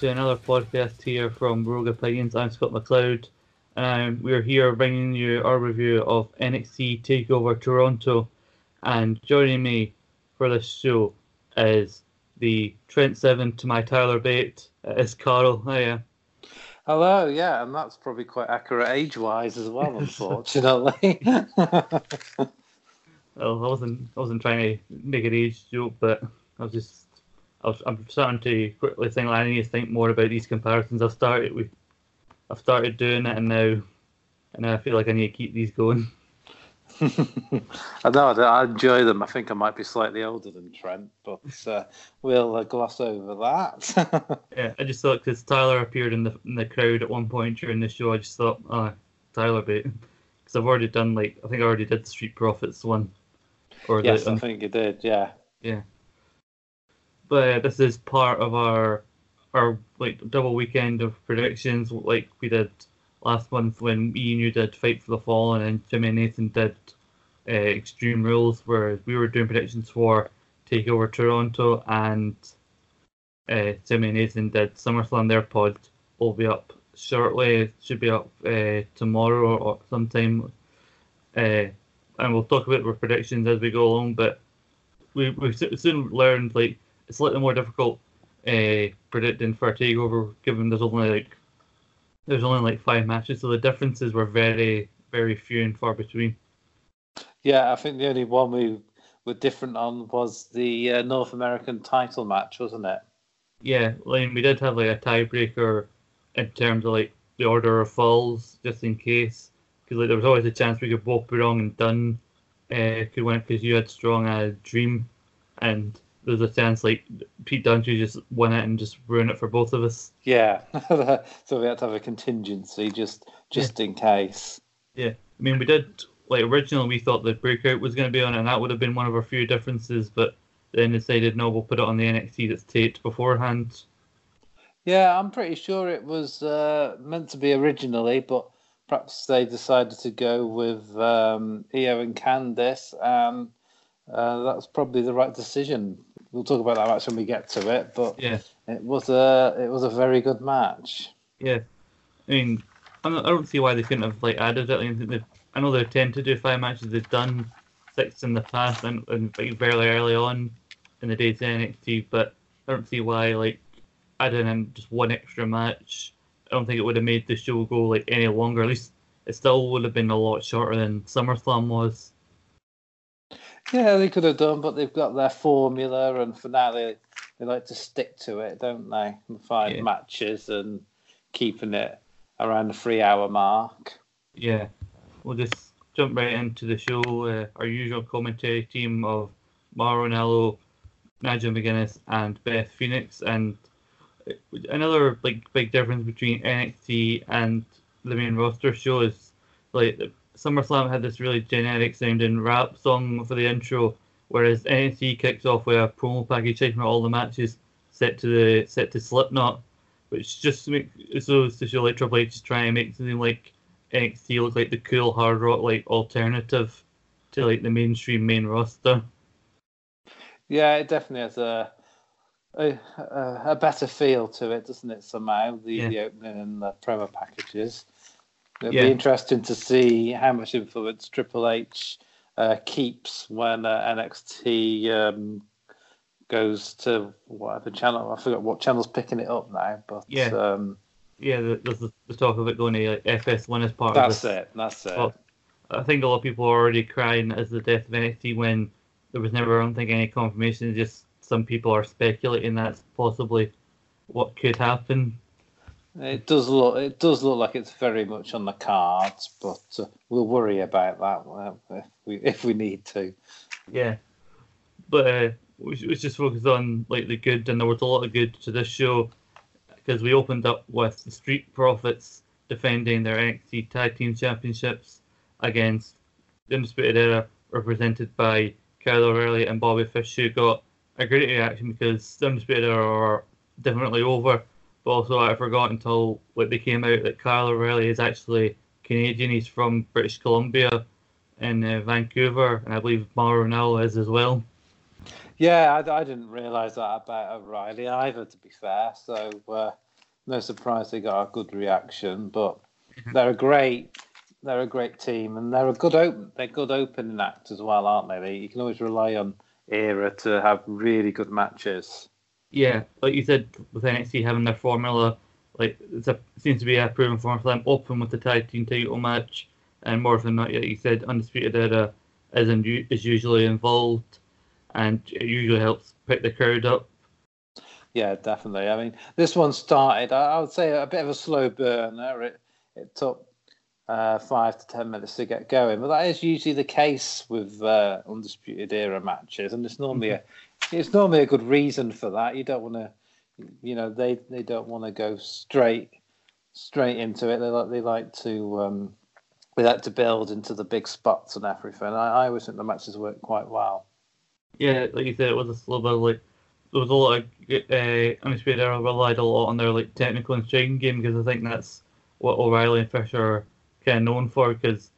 Hello, everyone. Welcome to another podcast here from Rogue Opinions. I'm Scott McLeod. Um, we're here bringing you our review of NXT Takeover Toronto. And joining me for this show is the Trent Seven to my Tyler Bate. Is Carl. Hiya. Hello, yeah, and that's probably quite accurate age-wise as well, unfortunately. well, I wasn't I wasn't trying to make an age joke, but I was just I I'm starting to quickly think like, I need to think more about these comparisons. I've started with I've started doing it, and now and now I feel like I need to keep these going. I know I enjoy them. I think I might be slightly older than Trent, but uh, we'll uh, gloss over that. yeah, I just thought because Tyler appeared in the in the crowd at one point during the show, I just thought, oh, Tyler bait, because I've already done like I think I already did the Street Profits one. Or yes, the, um, I think you did. Yeah. Yeah. But this is part of our our like double weekend of predictions, like we did last month when me and you did Fight for the Fallen and Jimmy and Nathan did uh, Extreme Rules, where we were doing predictions for Takeover Toronto and uh, Jimmy and Nathan did SummerSlam. Their pod will be up shortly. It should be up uh, tomorrow or sometime. Uh, and we'll talk about our predictions as we go along. But we we soon learned like it's slightly more difficult uh, predicting for a takeover, given there's only like there's only like five matches, so the differences were very very few and far between. Yeah, I think the only one we were different on was the uh, North American title match, wasn't it? Yeah, like we did have like a tiebreaker in terms of like the order of falls, just in case, because like there was always a chance we could both be wrong and Dunne uh, could win because you had strong a uh, dream, and there's a chance like Pete Dunne just win it and just ruin it for both of us. Yeah, so we had to have a contingency just just yeah. in case. Yeah, I mean we did like originally we thought the breakout was going to be on it, and that would have been one of our few differences, but then decided no, we'll put it on the NXT that's taped beforehand. Yeah, I'm pretty sure it was uh, meant to be originally, but perhaps they decided to go with um, Io and Candice, and uh, that's probably the right decision. We'll talk about that match when we get to it, but yeah, it was a it was a very good match. Yeah, I mean, I'm not, I don't see why they couldn't have like added it. I, mean, I know they tend to do five matches. They've done six in the past and, and like very early on in the days of NXT, but I don't see why like adding in just one extra match. I don't think it would have made the show go like any longer. At least it still would have been a lot shorter than SummerSlam was. Yeah, they could have done, but they've got their formula, and for now they they like to stick to it, don't they? Five yeah. matches and keeping it around the three-hour mark. Yeah, we'll just jump right into the show. Uh, our usual commentary team of Mauro Ranallo, Nigel McGuinness, and Beth Phoenix, and another like big difference between NXT and the main roster show is like SummerSlam had this really generic sounding rap song for the intro, whereas NXT kicks off with a promo package taking all the matches set to the set to Slipknot, which just makes so to show like Triple H is trying to make something like NXT look like the cool hard rock like alternative to like the mainstream main roster. Yeah, it definitely has a a, a better feel to it, doesn't it? Somehow the, yeah. the opening and the promo packages. It'll yeah. be interesting to see how much influence Triple H uh, keeps when uh, NXT um, goes to whatever channel. I forgot what channel's picking it up now, but yeah, um, yeah. There's the, the, talk of it going to like, FS1 as part that's of That's it. That's it. Well, I think a lot of people are already crying as the death of NXT when there was never, I don't think, any confirmation. Just some people are speculating that's possibly what could happen. It does look. It does look like it's very much on the cards, but uh, we'll worry about that if we if we need to. Yeah, but uh, we should just focus on like the good, and there was a lot of good to this show because we opened up with the Street Profits defending their NXT Tag Team Championships against the Undisputed Era, represented by Kyle O'Reilly and Bobby Fish, who got a great reaction because the Undisputed Era are definitely over but also, I forgot until like they came out that Kyle O'Reilly is actually Canadian. He's from British Columbia in uh, Vancouver, and I believe Mauro Ranallo is as well. Yeah, I, I didn't realise that about O'Reilly either. To be fair, so uh, no surprise they got a good reaction. But mm-hmm. they're a great, they're a great team, and they're a good open, they're good opening act as well, aren't they? You can always rely on Era to have really good matches. Yeah, like you said, with NXT having their formula, like it seems to be a proven formula for them. Open with the tag team title match, and more than not, yet you said Undisputed Era is, in, is usually involved, and it usually helps pick the crowd up. Yeah, definitely. I mean, this one started, I would say, a bit of a slow burner. It it took uh, five to ten minutes to get going, but that is usually the case with uh, undisputed era matches, and it's normally a it's normally a good reason for that. You don't want to, you know, they they don't want to go straight straight into it. They like they like to um, they like to build into the big spots and everything. I, I always think the matches work quite well. Yeah, like you said, it was a slow bit like there was a lot of uh, Undisputed Era relied a lot on their like technical and striking game because I think that's what O'Reilly and Fisher are kind of known for because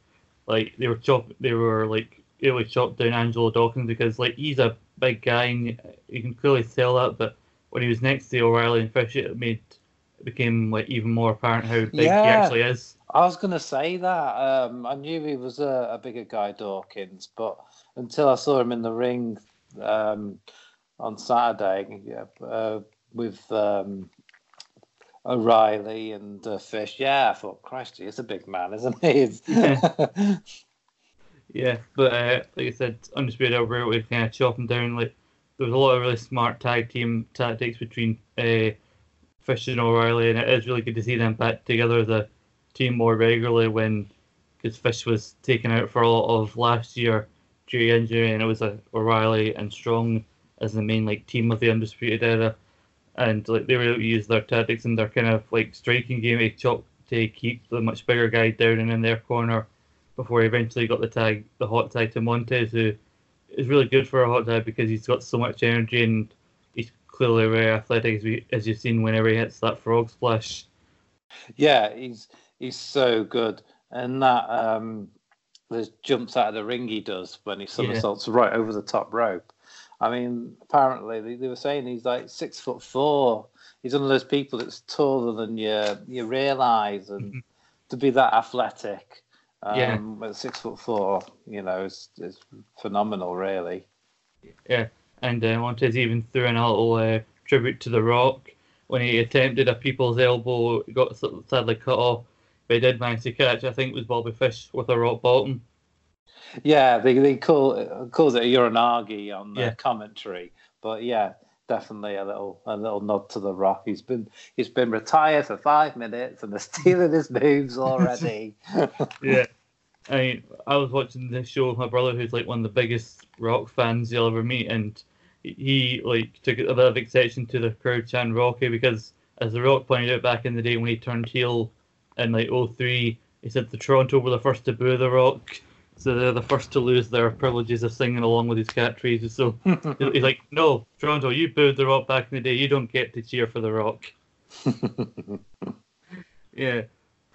like they were chop they were like really chopped down Angelo Dawkins because like he's a big guy and you can clearly tell that but when he was next to O'Reilly and Fisher it made it became like even more apparent how big yeah, he actually is. I was gonna say that. Um, I knew he was a, a, bigger guy Dawkins, but until I saw him in the ring um, on Saturday yeah, uh, with um, O'Reilly and uh, Fish. Yeah, I thought, Christ, he's a big man, isn't he? yeah, but uh, like I said, Undisputed Era we kind of chop him down. Like there was a lot of really smart tag team tactics between uh, Fish and O'Reilly, and it is really good to see them back together as a team more regularly when because Fish was taken out for a lot of last year due to injury, and it was uh, O'Reilly and Strong as the main like team of the Undisputed Era and like they were able to use their tactics and their kind of like striking game to chop to keep the much bigger guy down and in their corner before he eventually got the tag, the hot tag to Montez, who is really good for a hot tag because he's got so much energy and he's clearly very athletic, as, we, as you've seen whenever he hits that frog splash. Yeah, he's he's so good, and that um, the jumps out of the ring he does when he somersaults yeah. right over the top rope. I mean, apparently they, they were saying he's like six foot four. He's one of those people that's taller than you you realise, and mm-hmm. to be that athletic, um, yeah. at six foot four, you know, is is phenomenal, really. Yeah, and uh, Montez even threw in a little uh, tribute to The Rock when he attempted a people's elbow, got sadly cut off, but he did manage to catch. I think it was Bobby Fish with a rock bottom. Yeah, they they call calls it a uranage on the yeah. commentary, but yeah, definitely a little a little nod to the Rock. He's been he's been retired for five minutes and they're stealing his moves already. yeah. I mean, I was watching this show with my brother, who's like one of the biggest rock fans you'll ever meet, and he like took a bit of exception to the crowd chant Rocky because, as the Rock pointed out back in the day when he turned heel in like 03, he said the Toronto were the first to boo the Rock, so they're the first to lose their privileges of singing along with his catchphrases. So he's like, "No, Toronto, you booed the Rock back in the day. You don't get to cheer for the Rock." yeah,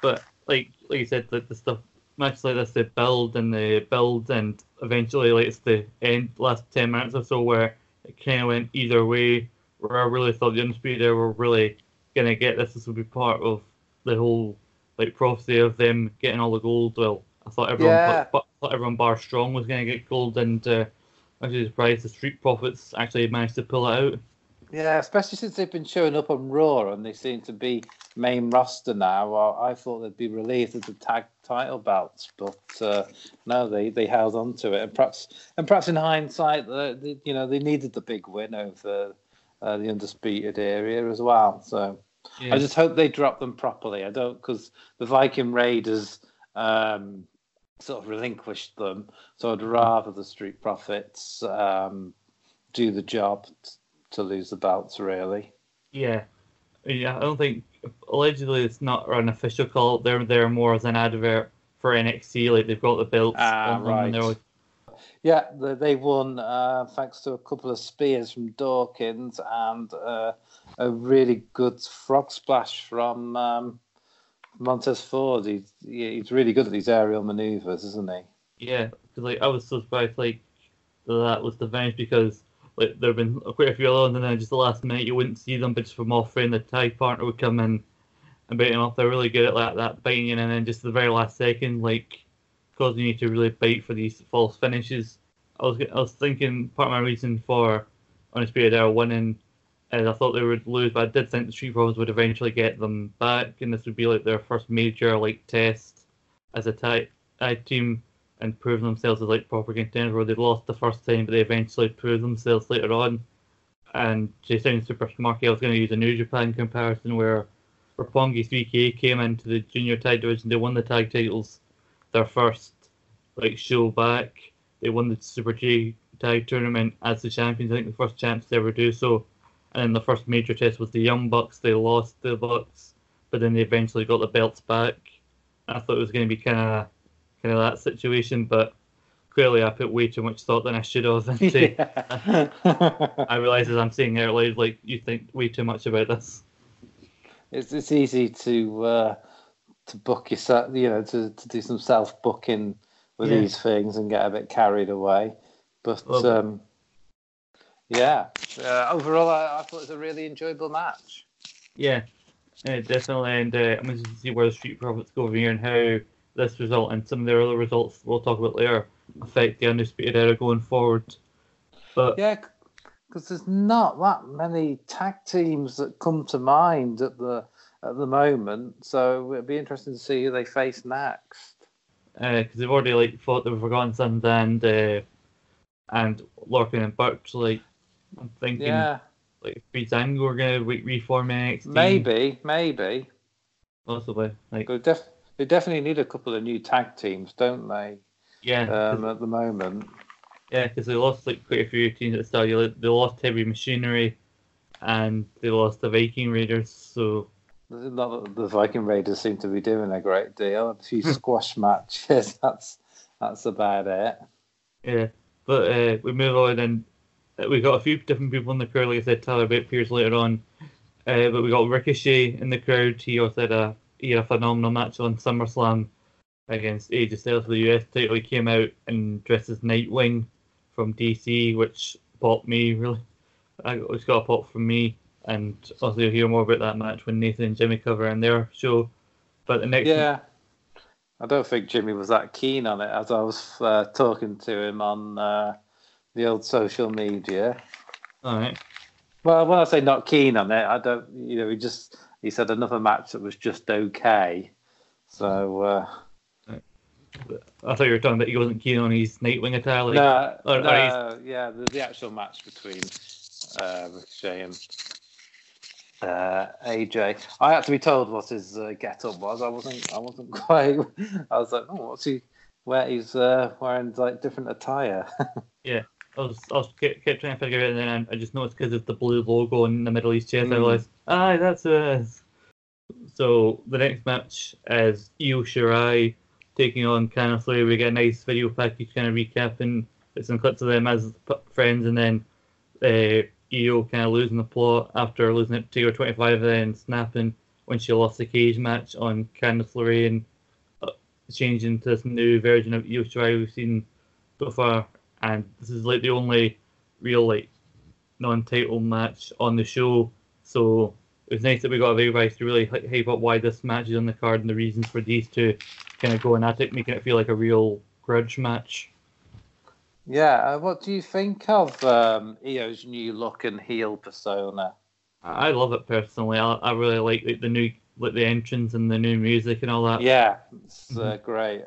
but like like you said, like the stuff matches like this, they build and they build, and eventually, like it's the end last ten minutes or so where it kind of went either way. Where I really thought the Undisputed were really gonna get this. This would be part of the whole like prophecy of them getting all the gold. Well, I thought everyone, yeah. thought, thought everyone bar strong was going to get gold, and uh, actually surprised the Street Profits actually managed to pull it out. Yeah, especially since they've been showing up on Raw and they seem to be main roster now. Well, I thought they'd be relieved of the tag title belts, but uh, no, they, they held on to it, and perhaps and perhaps in hindsight, uh, they, you know, they needed the big win over uh, the undisputed Era as well. So yeah. I just hope they drop them properly. I don't because the Viking Raiders. Um, sort of relinquished them. So I'd rather the Street Profits um, do the job t- to lose the belts, really. Yeah, yeah. I don't think allegedly it's not an official call. They're there more as an advert for NXT. Like they've got the belts ah, on right. Like... Yeah, they won uh, thanks to a couple of spears from Dawkins and uh, a really good frog splash from um, Montez Ford, he's he's really good at these aerial maneuvers, isn't he? Yeah, because like I was so surprised like that was the finish because like there have been quite a few ones, and then just the last minute you wouldn't see them, but just from off frame, the tag partner would come in and bait him up. They're really good at that, that biting in, and then just the very last second, like causing you to really bite for these false finishes. I was I was thinking part of my reason for Undisputed Era winning is I thought they would lose, but I did think the Street Profits would eventually get them back, and this would be like their first major like test as a tag, team and prove themselves as like proper contenders. Where they lost the first time, but they eventually proved themselves later on. And just sounds super smart. I was going to use a New Japan comparison where Roppongi 3K came into the junior tag division. They won the tag titles, their first like show back. They won the Super J tag tournament as the champions. I think the first champs to ever do so. And the first major test was the Young Bucks. They lost the Bucks, but then they eventually got the belts back. I thought it was going to be kind of kind of that situation, but clearly I put way too much thought than I should have into. Yeah. I realise as I'm saying it out loud, like you think way too much about this. It's it's easy to uh, to book yourself, you know, to, to do some self booking with yeah. these things and get a bit carried away. But well, um, yeah, uh, overall, I, I, thought it was a really enjoyable match. Yeah, yeah definitely. And uh, I'm going to see where the Street Profits go from here and how this result and some of their other results we'll talk about later affect the Undisputed Era going forward. But yeah, because there's not that many tag teams that come to mind at the at the moment. So it'd be interesting to see who they face next because uh, they've already like fought the Forgotten Sons and uh, and Lorcan and Burch. Like I'm thinking, yeah. like Breezango are gonna re- reform NXT. Maybe, maybe, possibly. Like they, def- they definitely need a couple of new tag teams, don't they? Yeah. Um, at the moment. Yeah, because they lost like quite a few teams at the start. They lost Heavy Machinery, and they lost the Viking Raiders. So not that the Viking Raiders seem to be doing a great deal. A few squash matches. That's that's about it. Yeah, but uh, we move on and we got a few different people in the crowd. Like I said, Tyler Bate Pierce later on, uh, but we got Ricochet in the crowd. He also had a he had a phenomenal match on SummerSlam against AJ Styles for the US title. He came out and dressed as Nightwing from DC, which popped me really. It's got a pop from me and also you'll hear more about that match when Nathan and Jimmy cover in their show. But the next, yeah, I don't think Jimmy was that keen on it as I was uh, talking to him on uh, the old social media. All right. Well, when I say not keen on it, I don't. You know, he just he said another match that was just okay. So. Uh, I thought you were talking about he wasn't keen on his Nightwing attire. Like, no, or, no or yeah, the, the, actual match between uh, Ricochet and uh, AJ. I had to be told what his uh, get up was. I wasn't. I wasn't quite. I was like, oh, what's he? Where he's uh, wearing like different attire. yeah, I was. I was kept, kept trying to figure it, out, and then I just noticed because of the blue logo in the Middle East chest, mm. I realized, ah, that's it. So the next match is Io Shirai taking on Candice. We get a nice video package kind of recapping some clips of them as friends, and then uh, Io kind of losing the plot after losing it to her 25 then snapping when she lost the cage match on Candice LeRae and uh, changing to this new version of Io Shirai we've seen so far. And this is like the only real like non-title match on the show. So it was nice that we got everybody to really hype up why this match is on the card and the reasons for these two kind of going at it, making it feel like a real grudge match. Yeah, uh, what do you think of um, Io's new look and heel persona? I love it personally. I, I really like the, the new like the entrance and the new music and all that. Yeah, it's uh, mm-hmm. great.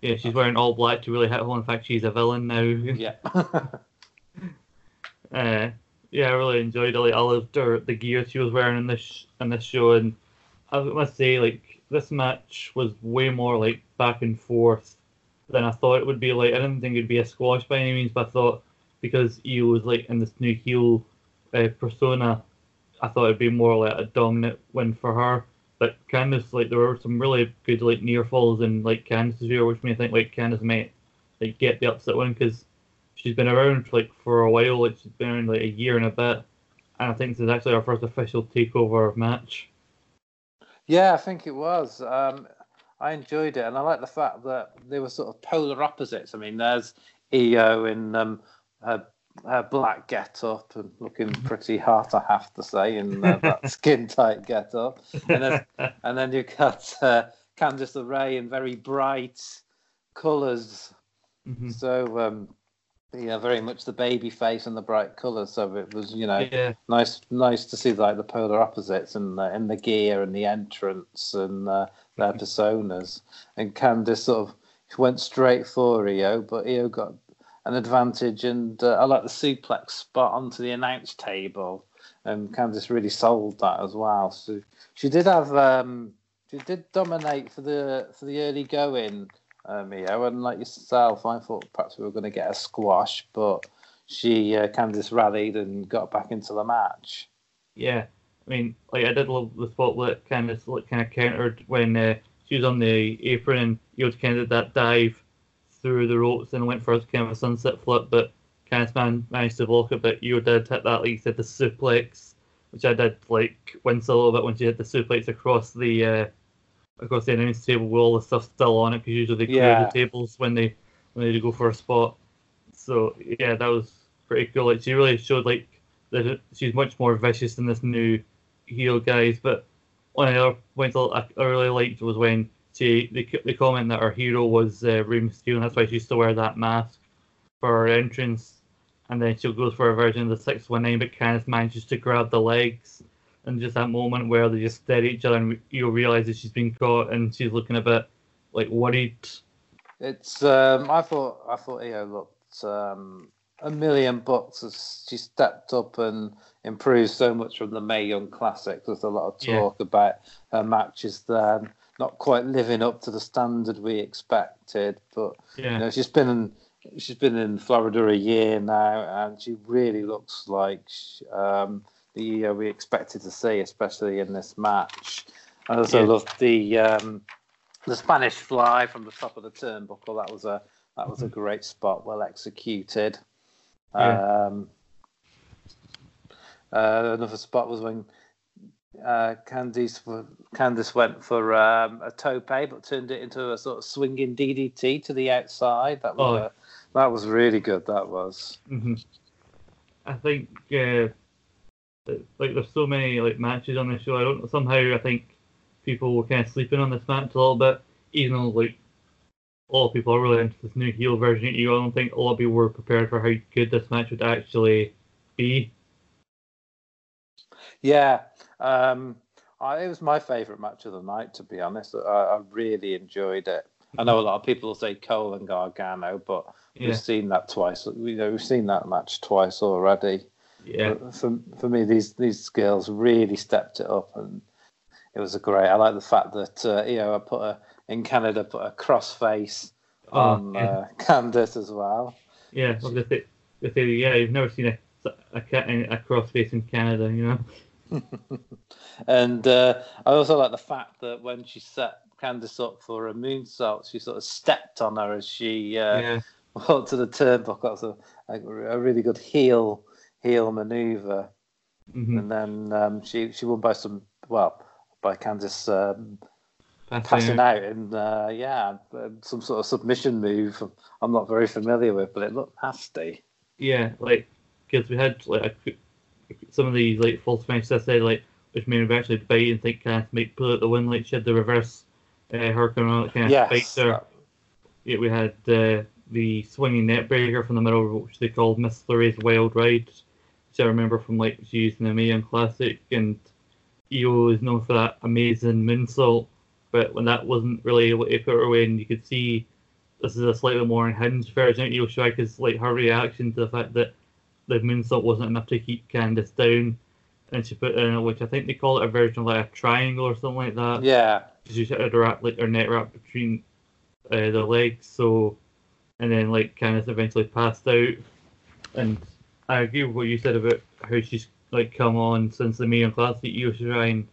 Yeah, she's wearing all black to really hit home. In fact, she's a villain now. Yeah. uh, yeah, I really enjoyed it. Like, I loved her the gear she was wearing in this in this show, and I must say, like this match was way more like back and forth than I thought it would be. Like I didn't think it'd be a squash by any means, but I thought because Io was like in this new heel uh, persona, I thought it'd be more like a dominant win for her. But Candice, like there were some really good like near falls in like Candice's view, which made me think like Candice might like get the upset win because she's been around like for a while. Like she's been around like a year and a bit, and I think this is actually our first official takeover match. Yeah, I think it was. Um, I enjoyed it, and I like the fact that they were sort of polar opposites. I mean, there's Io in um, her her black get up and looking pretty hot, I have to say, in uh, that skin tight get up. And then, and then you've got uh, Candice LeRae in very bright colors Mm-hmm. So um, yeah, very much the baby face and the bright colours. So it was, you know, yeah. nice, nice to see like the polar opposites and the, in the gear and the entrance and uh, their mm-hmm. personas. And Candice sort of went straight for Io, but Io got an advantage. And uh, I like the suplex spot onto the announce table, and Candice really sold that as well. So she did have, um, she did dominate for the for the early going um, yeah, and like yourself, I thought perhaps we were going to get a squash, but she uh, Candice rallied and got back into the match. Yeah, I mean, like I did love the spot that Candice like, kind of countered when uh, she was on the apron and Io kind of did that dive through the ropes and went for a kind of a sunset flip, but Candice man managed to block it. But Io did hit that, like you said, the suplex, which I did like wince a little bit when she hit the suplex across the. Uh, across the announce table with all the stuff still on it because usually they clear yeah. the tables when they when they go for a spot. So yeah, that was pretty cool. Like she really showed like that she's much more vicious than this new heel guys. But one of the other points I really liked was when she they, they comment that her hero was uh, Rey Mysterio, and that's why she used to wear that mask for her entrance. And then she'll go for a version of the 619, but Candice manages to grab the legs and just that moment where they just stare at each other and you realise that she's been caught and she's looking a bit like worried. It's um, I thought I thought Io looked um, a million bucks as she stepped up and improved so much from the Mae Young Classic. There's a lot of talk yeah. about her matches then not quite living up to the standard we expected, but yeah. you know she's been in, she's been in Florida a year now and she really looks like. She, um, the uh, we expected to see, especially in this match. I also yeah. loved the um, the Spanish fly from the top of the turnbuckle. That was a that was a mm-hmm. great spot, well executed. Yeah. Um, uh, another spot was when uh, Candice Candice went for um, a tope, but turned it into a sort of swinging DDT to the outside. That was oh. a, that was really good. That was. Mm-hmm. I think uh, like there's so many like matches on the show. I don't somehow I think people were kind of sleeping on this match a little bit, even though like a lot of people are really into this new heel version of Io. I don't think a lot of people were prepared for how good this match would actually be. Yeah, um, I, it was my favourite match of the night. To be honest, I, I, really enjoyed it. I know a lot of people will say Cole and Gargano, but yeah. we've seen that twice. We, you know, we've seen that match twice already. Yeah. For for me, these these skills really stepped it up, and it was a great. I like the fact that uh, you know I put a in Canada put a crossface oh, on yeah. uh, Candice as well. Yeah, well, the the theory, yeah, you've never seen a a, a crossface in Canada, you know. and uh, I also like the fact that when she set Candice up for a moonsault, she sort of stepped on her as she uh, yeah. walked to the turnbuckle. That was a, a, a really good heel heel maneuver, mm-hmm. and then um, she she won by some well by Candice um, passing, out, and uh, yeah, some sort of submission move. I'm not very familiar with, but it looked nasty. Yeah, like because we had like some of these like false finishes I said like which made me actually bite and think kind of make pull out the win. Like she had the reverse uh, hurricane kind of yes, bites her. Yeah, we had uh, the swinging neckbreaker from the middle, which they called Miss Flurry's Wild Ride, which I remember from like she used in the Mae Young Classic, and Io is known for that amazing moonsault. But when that wasn't really what it put her away, and you could see this is a slightly more unhinged version of Io Shirai because like her reaction to the fact that the moonsault wasn't enough to keep Candice down, and she put in which I think they call it a version of like a triangle or something like that. Yeah. She had her like her net wrap between uh, the legs, so and then like Candice eventually passed out, and I agree with what you said about how she's like come on since the main classic Io Shirai.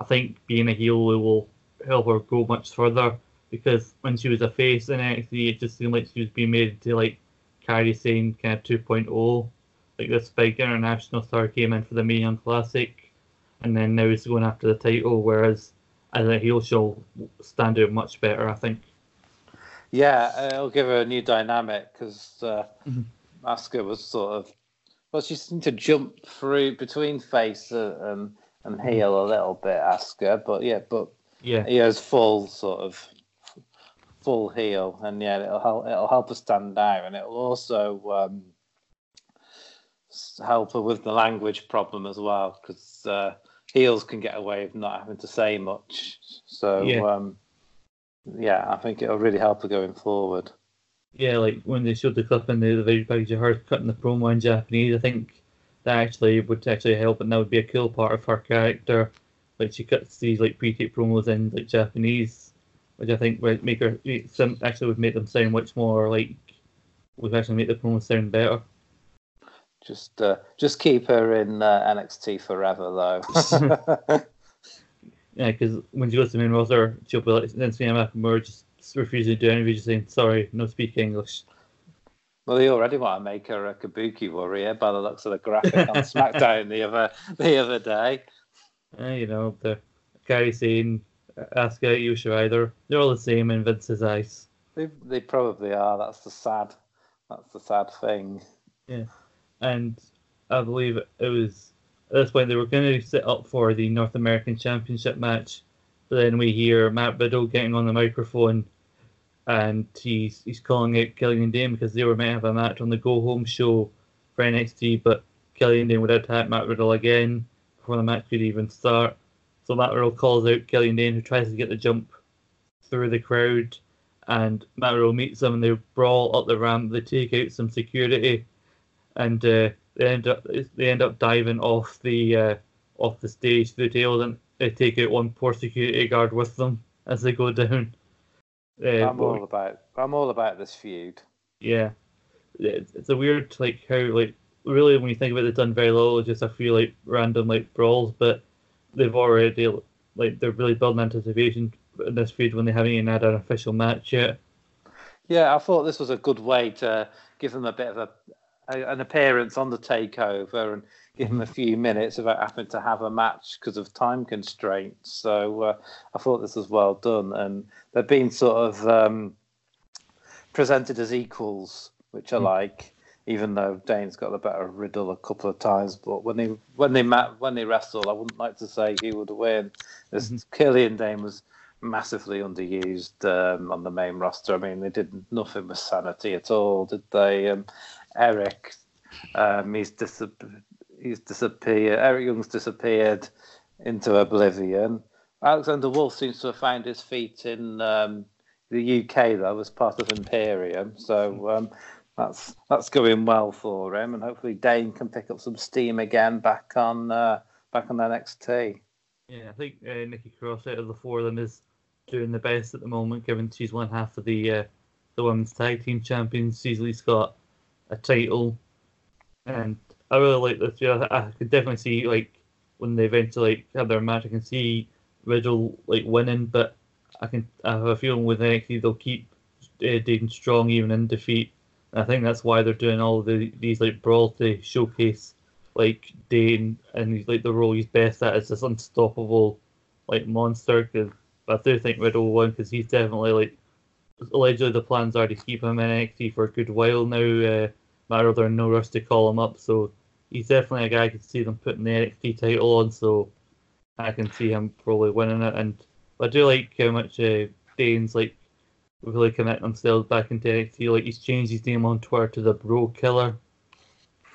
I think being a heel will help her go much further because when she was a face in NXT, it just seemed like she was being made to like Kairi Sane kind of 2.0. Like this big international star came in for the Mae Young Classic, and then now he's going after the title. Whereas I think heel, she'll stand out much better, I think. Yeah, it'll give her a new dynamic because uh, mm-hmm. Asuka was sort of well, she seemed to jump through between face and and heel a little bit, Asuka. But yeah, but yeah, he has full sort of full heel, and yeah, it'll help. It'll help her stand out, and it'll also um, help her with the language problem as well, because uh, heels can get away with not having to say much. So yeah. Um, yeah, I think it'll really help her going forward. Yeah, like when they showed the clip in the, the video package of her cutting the promo in Japanese, I think that actually would actually help, and that would be a cool part of her character. Like she cuts these like pre-tape promos in like Japanese, which I think would make her some actually would make them sound much more like would actually make the promos sound better. Just uh, just keep her in uh, NXT forever though. yeah, because when she goes to main roster, she'll be like Shinsuke Nakamura just refusing to do anything, just saying sorry, no speak English. Well, they already want to make her a Kabuki warrior by the looks of the graphic on SmackDown the other the other day. Uh, you know, the Kairi Sane, Asuka, Io Shirai. They're all the same in Vince's eyes. They, they probably are. That's the sad that's the sad thing. Yeah. And I believe it was at this point they were going to set up for the North American Championship match. But then we hear Matt Riddle getting on the microphone and he's he's calling out Killian Dain because they were meant to have a match on the Go Home show for NXT, but Killian Dain would attack Matt Riddle again before the match could even start. So Matt Riddle calls out Killian Dain, who tries to get the jump through the crowd, and Matt Riddle meets them, and they brawl up the ramp. They take out some security, and uh, they end up they end up diving off the uh, off the stage through the tails, and they take out one poor security guard with them as they go down. Uh, I'm all about I'm all about this feud. Yeah, it's a weird like how like really when you think about it, they've done very little. Just a few like random like brawls, but they've already like they're really building anticipation in this feud when they haven't even had an official match yet. Yeah, I thought this was a good way to give them a bit of a, a an appearance on the takeover and give them a few minutes without having to have a match because of time constraints. So uh, I thought this was well done, and they've been sort of um, presented as equals, which I mm. like. Even though Dain's got the better Riddle a couple of times, but when they when they met, when they wrestled, I wouldn't like to say he would win. This mm-hmm. Killian Dain was massively underused um, on the main roster. I mean, they did nothing with sanity at all, did they? Um, Eric, um, he's dis- he's disappeared. Eric Young's disappeared into oblivion. Alexander Wolf seems to have found his feet in um, the UK though, as part of Imperium. So um, that's that's going well for him, and hopefully Dain can pick up some steam again back on uh, back on NXT. Yeah, I think uh, Nikki Cross out of the four of them is doing the best at the moment, given she's one half of the uh, the women's tag team champions. Least got a title, and I really like this. Yeah, I could definitely see like when they eventually like, have their match, I can see Riddle like winning, but I can I have a feeling with NXT they'll keep uh, Dain strong even in defeat. And I think that's why they're doing all the these like brawl to showcase like Dain and he's like the role he's best at is this unstoppable like monster. Cause I do think Riddle win because he's definitely like allegedly the plans are to keep him in NXT for a good while now. Uh, matter they're in no rush to call him up, so he's definitely a guy I can see them putting the NXT title on. So I can see him probably winning it. And I do like how much uh, Dain's like really committing himself back into NXT. Like he's changed his name on Twitter to the Bro Killer.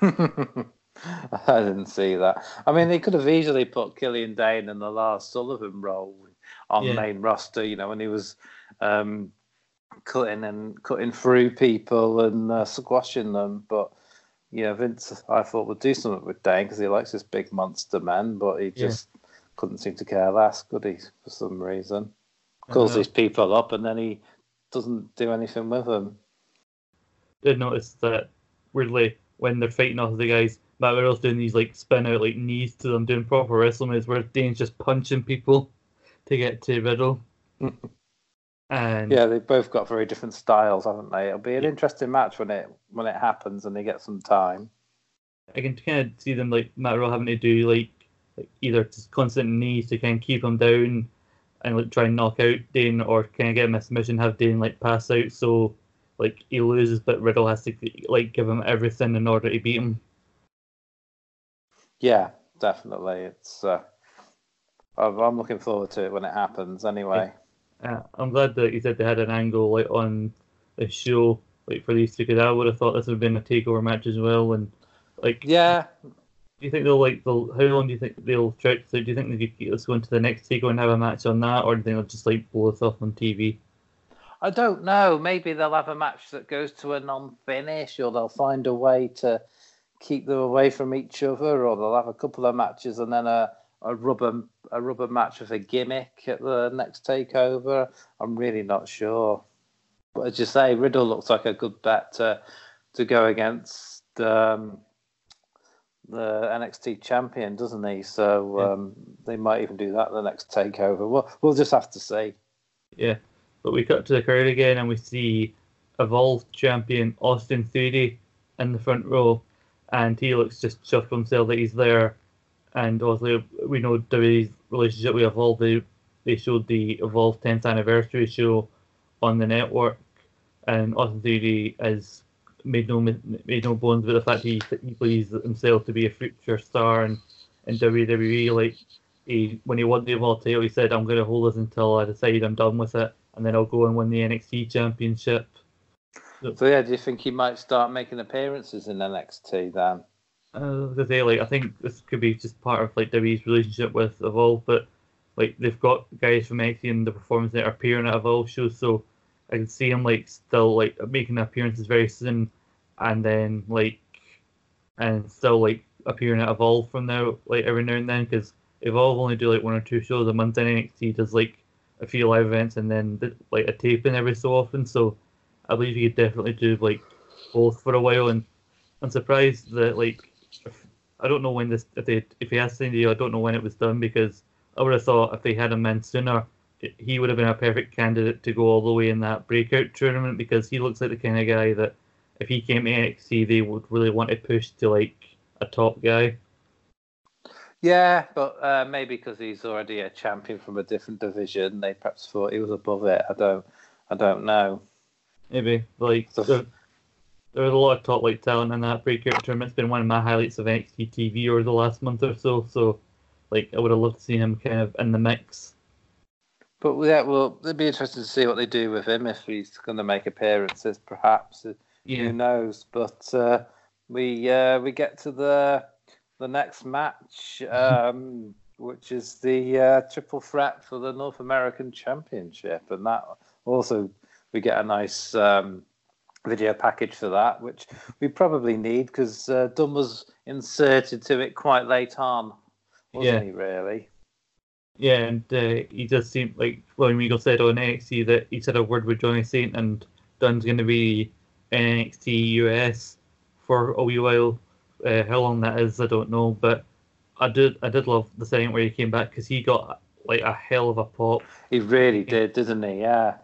I didn't see that. I mean, they could have easily put Killian Dain in the Lars Sullivan role on yeah. the main roster. You know, when he was um, cutting and cutting through people and uh, squashing them. But yeah, Vince, I thought would do something with Dain because he likes this big monster man, but he just yeah. couldn't seem to care less, could he? For some reason, calls these people up and then he doesn't do anything with them. Did notice that weirdly when they're fighting off the guys, Matt Riddle's doing these like spin out like knees to them, doing proper wrestling moves, where Dain's just punching people to get to Riddle. And yeah, they've both got very different styles, haven't they? It'll be an interesting match when it when it happens and they get some time. I can kind of see them like Matt having to do like, like either just constant knees to kind of keep him down and like try and knock out Dain, or kind of get him a submission, have Dain like pass out so like he loses, but Riddle has to like give him everything in order to beat him. Yeah, definitely. It's. Uh, I'm looking forward to it when it happens. Anyway. Uh, I'm glad that you said they had an angle like on the show like for these two because I would have thought this would have been a takeover match as well and like yeah. Do you think they'll like they'll how long do you think they'll stretch? So do you think they could keep us going to the next takeover and have a match on that, or do you think they'll just like blow us off on TV? I don't know. Maybe they'll have a match that goes to a non-finish, or they'll find a way to keep them away from each other, or they'll have a couple of matches and then a a rubber a rubber match with a gimmick at the next takeover. I'm really not sure. But as you say, Riddle looks like a good bet to to go against um, the NXT champion, doesn't he? So yeah. um, they might even do that the next takeover. We'll we'll just have to see. Yeah, but we cut to the crowd again, and we see Evolved champion Austin Theory in the front row, and he looks just chuffed himself that he's there and obviously we know WWE's relationship with Evolve. They, they showed the Evolve 10th anniversary show on the network, and Austin Theory has made no made no bones about the fact he he believes himself to be a future star in, in WWE. Like he when he won the Evolve title, he said, "I'm going to hold this until I decide I'm done with it, and then I'll go and win the NXT Championship." So, so yeah, do you think he might start making appearances in NXT then? Uh, I say, like I think this could be just part of like WWE's relationship with Evolve, but like they've got guys from NXT and the performance that are appearing at Evolve shows, so I can see him like still like making appearances very soon, and then like and still like appearing at Evolve from now like every now and then because Evolve only do like one or two shows a month, and NXT does like a few live events and then like a taping every so often. So I believe he could definitely do like both for a while, and I'm surprised that like I don't know when this if they if he has Cindy, I don't know when it was done because I would have thought if they had him in sooner, he would have been a perfect candidate to go all the way in that breakout tournament because he looks like the kind of guy that if he came to NXT, they would really want to push to like a top guy. Yeah, but uh, maybe because he's already a champion from a different division, they perhaps thought he was above it. I don't, I don't know. Maybe like so, there was a lot of top like talent in that breakout tournament. It's been one of my highlights of NXT TV over the last month or so. So, like, I would have loved to see him kind of in the mix. But yeah, well, it'd be interesting to see what they do with him if he's going to make appearances, perhaps. Yeah. Who knows? But uh, we uh, we get to the the next match, um, which is the uh, triple threat for the North American Championship, and that also we get a nice. Um, video package for that, which we probably need because uh, Dunne was inserted to it quite late on, wasn't yeah. he? Really? Yeah, and uh, he does seem like when Regal said on NXT that he said a word with Johnny Saint, and Dunne's going to be NXT US for a wee while. Uh, how long that is, I don't know, but I did I did love the segment where he came back because he got like a hell of a pop. He really did, didn't he? Yeah.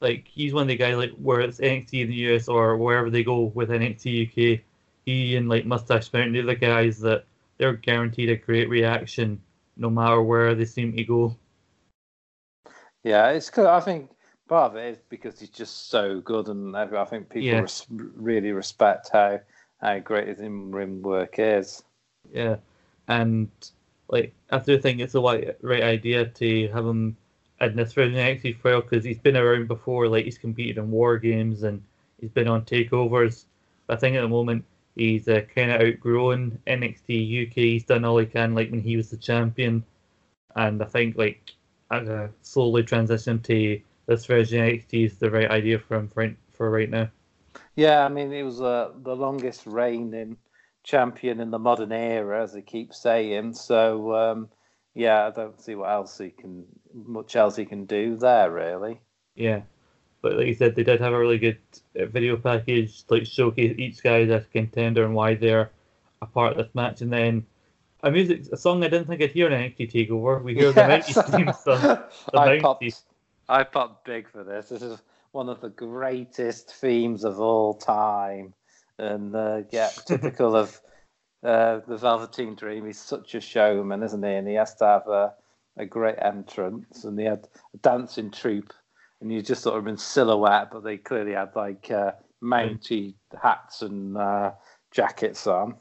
Like he's one of the guys like where it's NXT in the US or wherever they go with NXT UK. He and like Mustache Mountain, they're the guys that they're guaranteed a great reaction no matter where they seem to go. Yeah, it's good. I think part of it is because he's just so good, and I think people yeah. res- really respect how how great his in ring work is. Yeah, and like I do think it's the right right idea to have him this version of NXT for because he's been around before. Like he's competed in war games and he's been on takeovers. I think at the moment he's uh, kind of outgrown NXT UK. He's done all he can, like when he was the champion, and I think like uh, slowly transition to this version of NXT is the right idea for him for, for right now. Yeah, I mean it was uh, the longest reigning champion in the modern era, as they keep saying. So. Um, yeah, I don't see what else he can, much else he can do there, really. Yeah, but like you said, they did have a really good uh, video package, like showcase each guy as a contender and why they're a part of this match, and then a music, a song I didn't think I'd hear in NXT Takeover. We hear yes. the 90s theme song. The I popped, I popped big for this. This is one of the greatest themes of all time, and uh, yeah, typical of uh, the Velveteen Dream. He's such a showman, isn't he? And he has to have a, a great entrance. And he had a dancing troupe, and you just sort of in silhouette, but they clearly had like uh, mounty hats and uh, jackets on.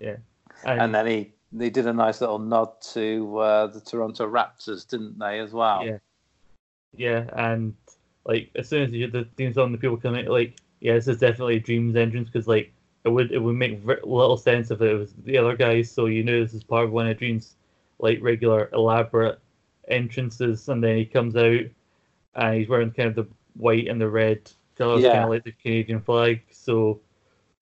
Yeah. and, and then he they did a nice little nod to uh, the Toronto Raptors, didn't they, as well? Yeah, yeah, and like as soon as you hear the theme song, the people coming like, yeah, this is definitely a Dreams entrance because like it would it would make little sense if it was the other guys. So you knew this is part of one of Dreams, like regular elaborate entrances, and then he comes out and he's wearing kind of the white and the red colors, yeah. kind of like the Canadian flag. So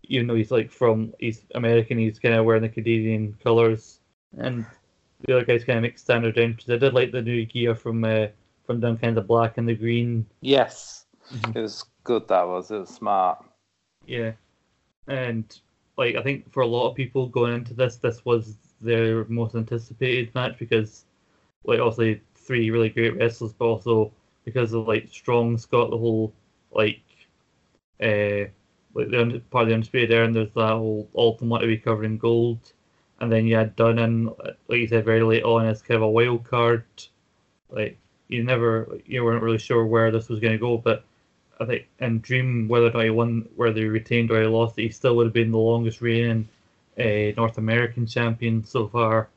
even though he's like from he's American, he's kind of wearing the Canadian colors, and the other guys kind of make standard entries. I did like the new gear from uh, from Dunne kind of black and the green. Yes, mm-hmm. it was good. That was it was smart. Yeah, and like I think for a lot of people going into this, this was their most anticipated match because like obviously three really great wrestlers, but also because of like Strong's got the whole like uh like the part of the undisputed era, and there's that whole ultimate be covered in gold, and then you had Dunne like you said very late on as kind of a wild card, like you never you weren't really sure where this was going to go, but I think and Dream whether or not he won, whether he retained or he lost, he still would have been the longest reigning uh, North American champion so far.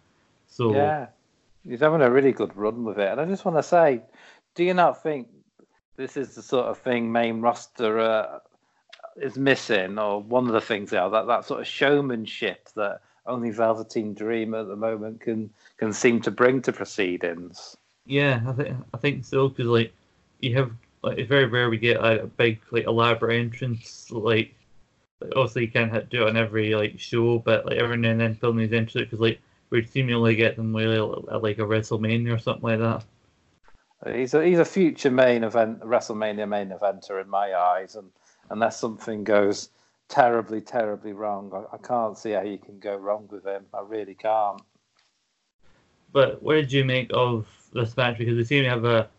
So yeah, he's having a really good run with it, and I just want to say, do you not think this is the sort of thing main roster uh, is missing, or one of the things there that that sort of showmanship that only Velveteen Dream at the moment can can seem to bring to proceedings? Yeah, I think I think so because like you have like it's very rare we get a, big like elaborate entrance like, like obviously you can't do it on every like show, but like every now and then filming these entrances because like we'd seemingly get them really at like a WrestleMania or something like that. He's a he's a future main event WrestleMania main eventer in my eyes, and unless something goes terribly terribly wrong, I, I can't see how you can go wrong with him. I really can't. But what did you make of this match because we seem to have a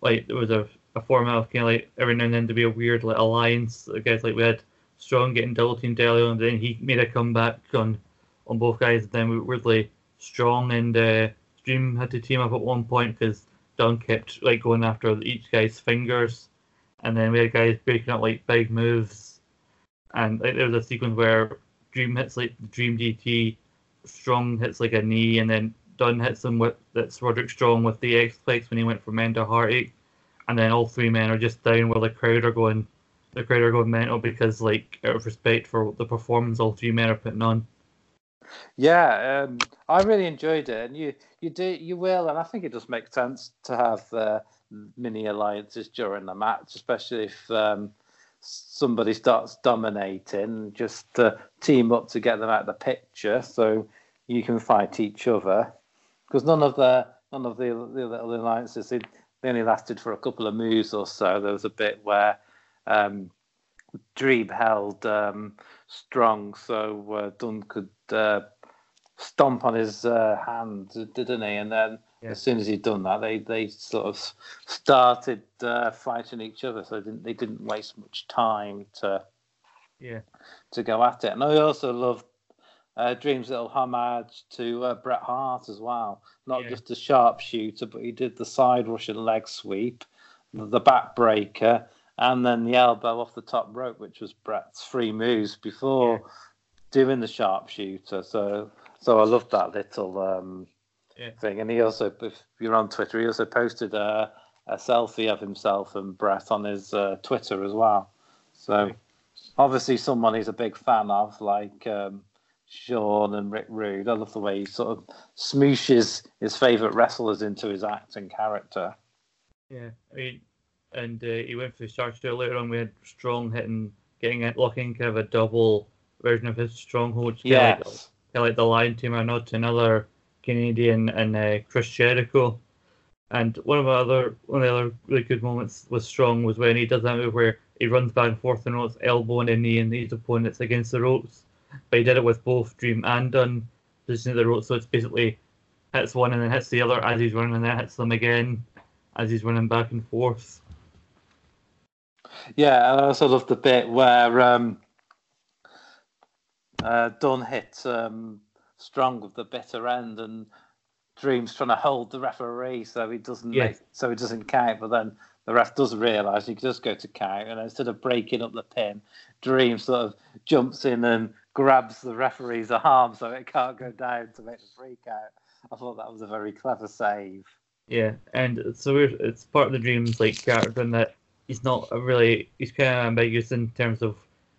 like there was a, a format of kind of like every now and then to be a weird like alliance. I guess like we had Strong getting double teamed early and then he made a comeback on on both guys. And then we weirdly Strong and uh, Dream had to team up at one point because Dunne kept like going after each guy's fingers, and then we had guys breaking up like big moves, and like there was a sequence where Dream hits like Dream DT, Strong hits like a knee, and then Dunne hits him with that's Roderick Strong with the X-Plex when he went for mental heartache, and then all three men are just down while the crowd are going, the crowd are going mental because like out of respect for the performance all three men are putting on. Yeah, um, I really enjoyed it, and you you do you will, and I think it does make sense to have uh, mini alliances during the match, especially if um, somebody starts dominating, just to team up to get them out of the picture, so you can fight each other because none of the none of the, the little alliances they, they only lasted for a couple of moves or so. There was a bit where um, Dream held um, strong, so uh, Dunne could uh, stomp on his uh, hand, didn't he? And then yeah. as soon as he'd done that, they they sort of started uh, fighting each other, so they didn't they didn't waste much time to yeah to go at it. And I also loved uh, Dream's little homage to uh, Bret Hart as well. Not yeah. just a sharpshooter, but he did the side Russian leg sweep, the back breaker, and then the elbow off the top rope, which was Bret's three moves before yeah. doing the sharpshooter. So, so I loved that little um, yeah. thing. And he also, if you're on Twitter, he also posted a, a selfie of himself and Bret on his uh, Twitter as well. So, obviously, someone he's a big fan of, like. Um, Shawn and Rick Rude. I love the way he sort of smooshes his favourite wrestlers into his acting character. Yeah, I mean, and uh, he went for the charge too. later on. We had Strong hitting, getting it, locking kind of a double version of his stronghold. Yeah, like, kind of like the Lion Tamer or not to another Canadian and uh, Chris Jericho. And one of the other one of the other really good moments with Strong was when he does that move where he runs back and forth and ropes, elbowing and knee and his opponents against the ropes but he did it with both Dream and Dunne positioning the ropes, so it's basically hits one and then hits the other as he's running, and then hits them again as he's running back and forth. Yeah, I also love the bit where um, uh, Dunne hits um, Strong with the bitter end, and Dream's trying to hold the referee so he doesn't yes. make, so he doesn't count. But then the ref does realise he can just go to count, and instead of breaking up the pin, Dream sort of jumps in and grabs the referee's arm so it can't go down to make the freak out. I thought that was a very clever save. Yeah, and so it's part of the dreams like character in that he's not really he's kind of ambiguous in terms of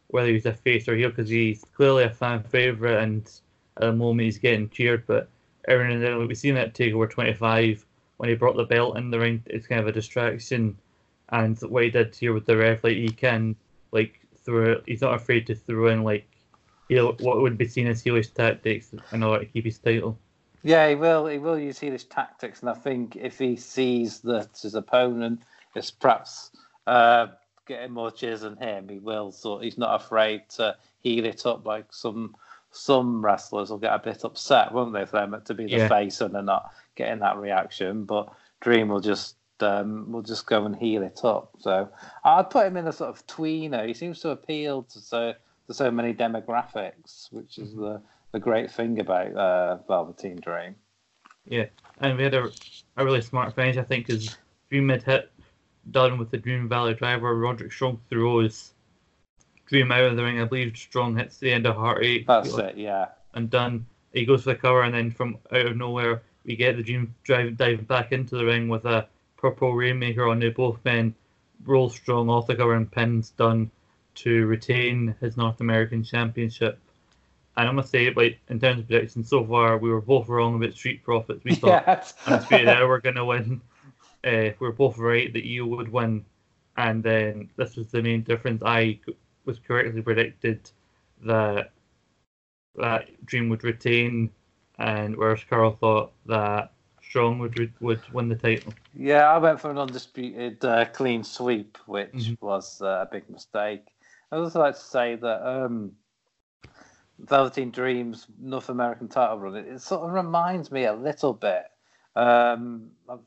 whether he's a face or heel because he's clearly a fan favorite and at the moment he's getting cheered, but now and then we've seen that Takeover 25 when he brought the belt in the ring, it's kind of a distraction. And what he did here with the ref, like he can like throw, he's not afraid to throw in like you know, what would be seen as heelish tactics in order to keep his title. Yeah, he will. He will use heelish tactics, and I think if he sees that his opponent is perhaps uh, getting more cheers than him, he will. So he's not afraid to heel it up like some some wrestlers will get a bit upset, won't they, for them to be the yeah. face and they're not getting that reaction. But Dream will just um, will just go and heal it up. So I'd put him in a sort of tweener. He seems to appeal to so to so many demographics, which is the the great thing about uh, Velveteen Dream. Yeah, and we had a, a really smart finish, I think, because Dream had hit Dunne with the Dream Valley Driver. Roderick Strong throws Dream out of the ring. I believe Strong hits the End of Heartache. That's it, yeah. And Dunne. He goes for the cover, and then from out of nowhere, we get the Dream drive diving back into the ring with a purple rainmaker on the both men. Roll Strong off the cover and pins Dunne to retain his North American Championship. And I must say, like in terms of predictions so far, we were both wrong about Street Profits. We thought yes. Undisputed Era were going to win. Uh, we were both right that you would win, and then this was the main difference. I was correctly predicted that that Dream would retain, and whereas Carl thought that Strong would would win the title. Yeah, I went for an undisputed uh, clean sweep, which mm-hmm. was uh, a big mistake. I would also like to say that um, Velveteen Dreams North American title run it, it, sort of reminds me a little bit um, of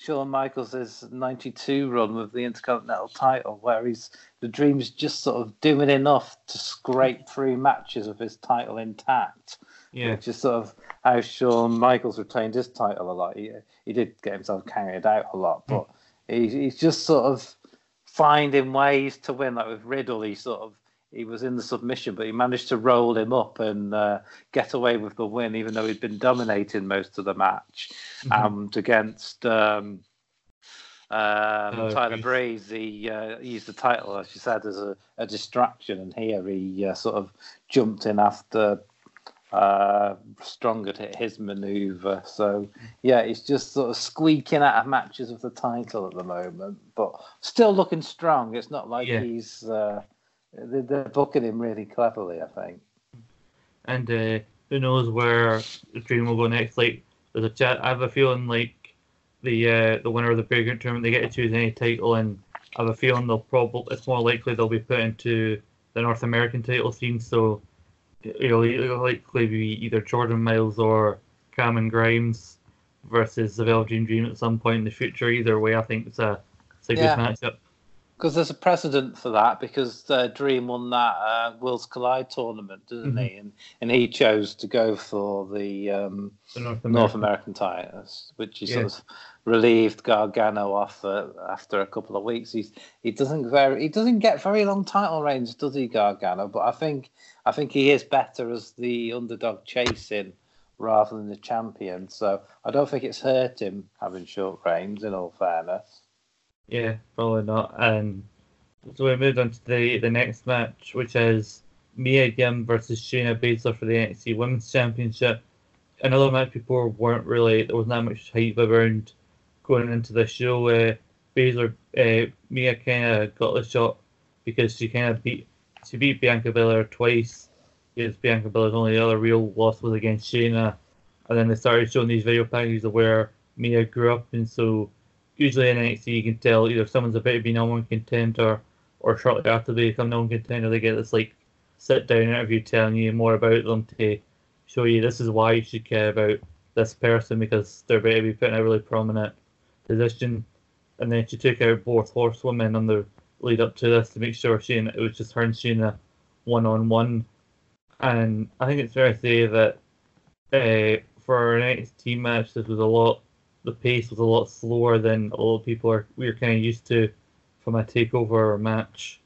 Shawn Michaels' 92 run with the Intercontinental title, where he's the Dream's just sort of doing enough to scrape through matches with his title intact. Yeah. Which is sort of how Shawn Michaels retained his title a lot. He, he did get himself carried out a lot, but mm. he, he's just sort of finding ways to win. Like with Riddle, he sort of he was in the submission, but he managed to roll him up and uh, get away with the win, even though he'd been dominating most of the match. Mm-hmm. And against um, um, oh, Tyler Breeze, he uh, used the title, as you said, as a, a distraction. And here he uh, sort of jumped in after uh, Stronger hit his maneuver. So, yeah, he's just sort of squeaking out of matches with the title at the moment, but still looking strong. It's not like yeah. he's uh, they're booking him really cleverly, I think. And uh, who knows where the Dream will go next? Like, there's a chat. I have a feeling like the uh, the winner of the Breakout tournament they get to choose any title, and I have a feeling they'll probably it's more likely they'll be put into the North American title scene. So it'll, it'll likely be either Jordan Myles or Cameron Grimes versus the Velveteen Dream at some point in the future. Either way, I think it's a it's a yeah. good matchup. Because there's a precedent for that, because uh, Dream won that uh, Worlds Collide tournament, didn't mm-hmm. he? And and he chose to go for the, um, the North, American. North, American. titles, which he yeah. sort of relieved Gargano off uh, after a couple of weeks. He's he doesn't very he doesn't get very long title reigns, does he, Gargano? But I think I think he is better as the underdog chasing rather than the champion. So I don't think it's hurt him having short reigns. In all fairness. Yeah, probably not. And so we moved on to the, the next match, which is Mia Yim versus Shayna Baszler for the NXT Women's Championship. Another match people weren't really, there wasn't that much hype around going into the show. Uh, Baszler, uh, Mia kind of got the shot because she kind of beat, she beat Bianca Belair twice. Because Bianca Belair's only the other real loss was against Shayna. And then they started showing these video packages of where Mia grew up, and so usually in NXT you can tell either someone's about to be number one contender or shortly after they become number one contender they get this like sit down interview telling you more about them to show you this is why you should care about this person because they're about to be put in a really prominent position. And then she took out both horsewomen on the lead up to this to make sure she and it was just her and Shayna one on one. And I think it's fair to say that uh, for an NXT match, this was a lot the pace was a lot slower than a lot of people are we are kind of used to from a takeover match.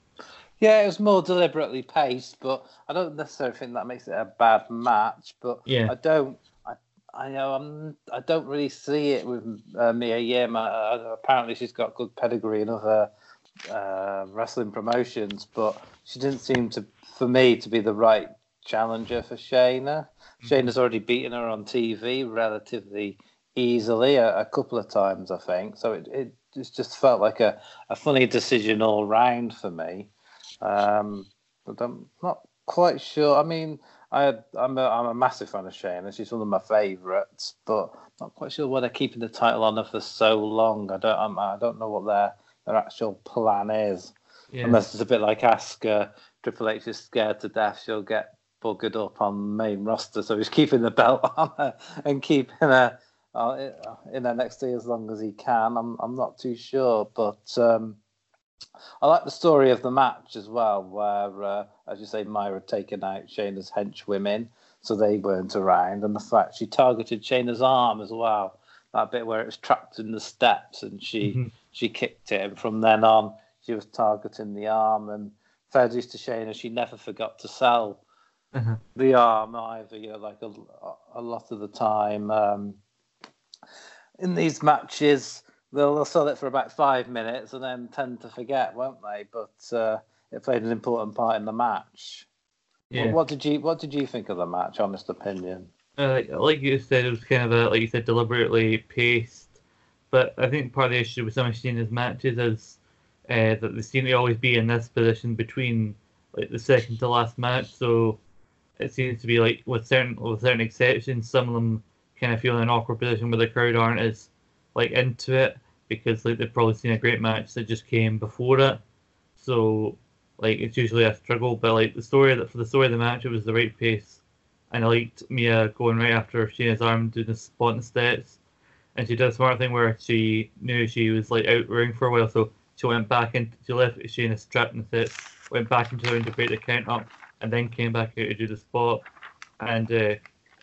Yeah, it was more deliberately paced, but I don't necessarily think that makes it a bad match. But yeah. I don't. I, I know I'm. I don't really see it with uh, Mia Yim. Uh, apparently, she's got good pedigree in other uh, wrestling promotions, but she didn't seem to, for me, to be the right challenger for Shayna. Mm-hmm. Shayna's already beaten her on TV relatively easily a, a couple of times, I think. So it, it just felt like a, a funny decision all round for me. Um, but I'm not quite sure. I mean, I, am a, I'm a massive fan of Shayna. She's one of my favourites, but not quite sure why they're keeping the title on her for so long. I don't I'm, I do not know what their their actual plan is. Yeah. Unless it's a bit like Asuka, Triple H is scared to death she'll get buggered up on main roster, so he's keeping the belt on her and keeping her uh, in NXT as long as he can. I'm I'm not too sure, but um, I like the story of the match as well, where uh, as you say, Myra had taken out Shayna's henchwomen, so they weren't around, and the fact she targeted Shayna's arm as well. That bit where it was trapped in the steps, and she mm-hmm. she kicked it, and from then on she was targeting the arm. And fair dues to Shayna, she never forgot to sell uh-huh. the arm either. You know, like a, a lot of the time. Um, in these matches, they'll, they'll sell it for about five minutes and then tend to forget, won't they? But uh, it played an important part in the match. Yeah. What, what, did you What did you think of the match? Honest opinion. Uh, like you said, it was kind of a like you said, deliberately paced. But I think part of the issue with some of Shayna's matches is uh, that they seem to always be in this position between like the second to last match. So it seems to be like with certain with certain exceptions, some of them kind of feel in an awkward position where the crowd aren't as like into it because like they've probably seen a great match that just came before it. So like it's usually a struggle, but like the story that for the story of the match, it was the right pace, and I liked Mia going right after Shayna's arm doing the spot and steps, and she did a smart thing where she knew she was like out ring for a while, so she went back into she left Shayna strapped in the steps, went back into the ring to break the count up, and then came back out to do the spot, and uh,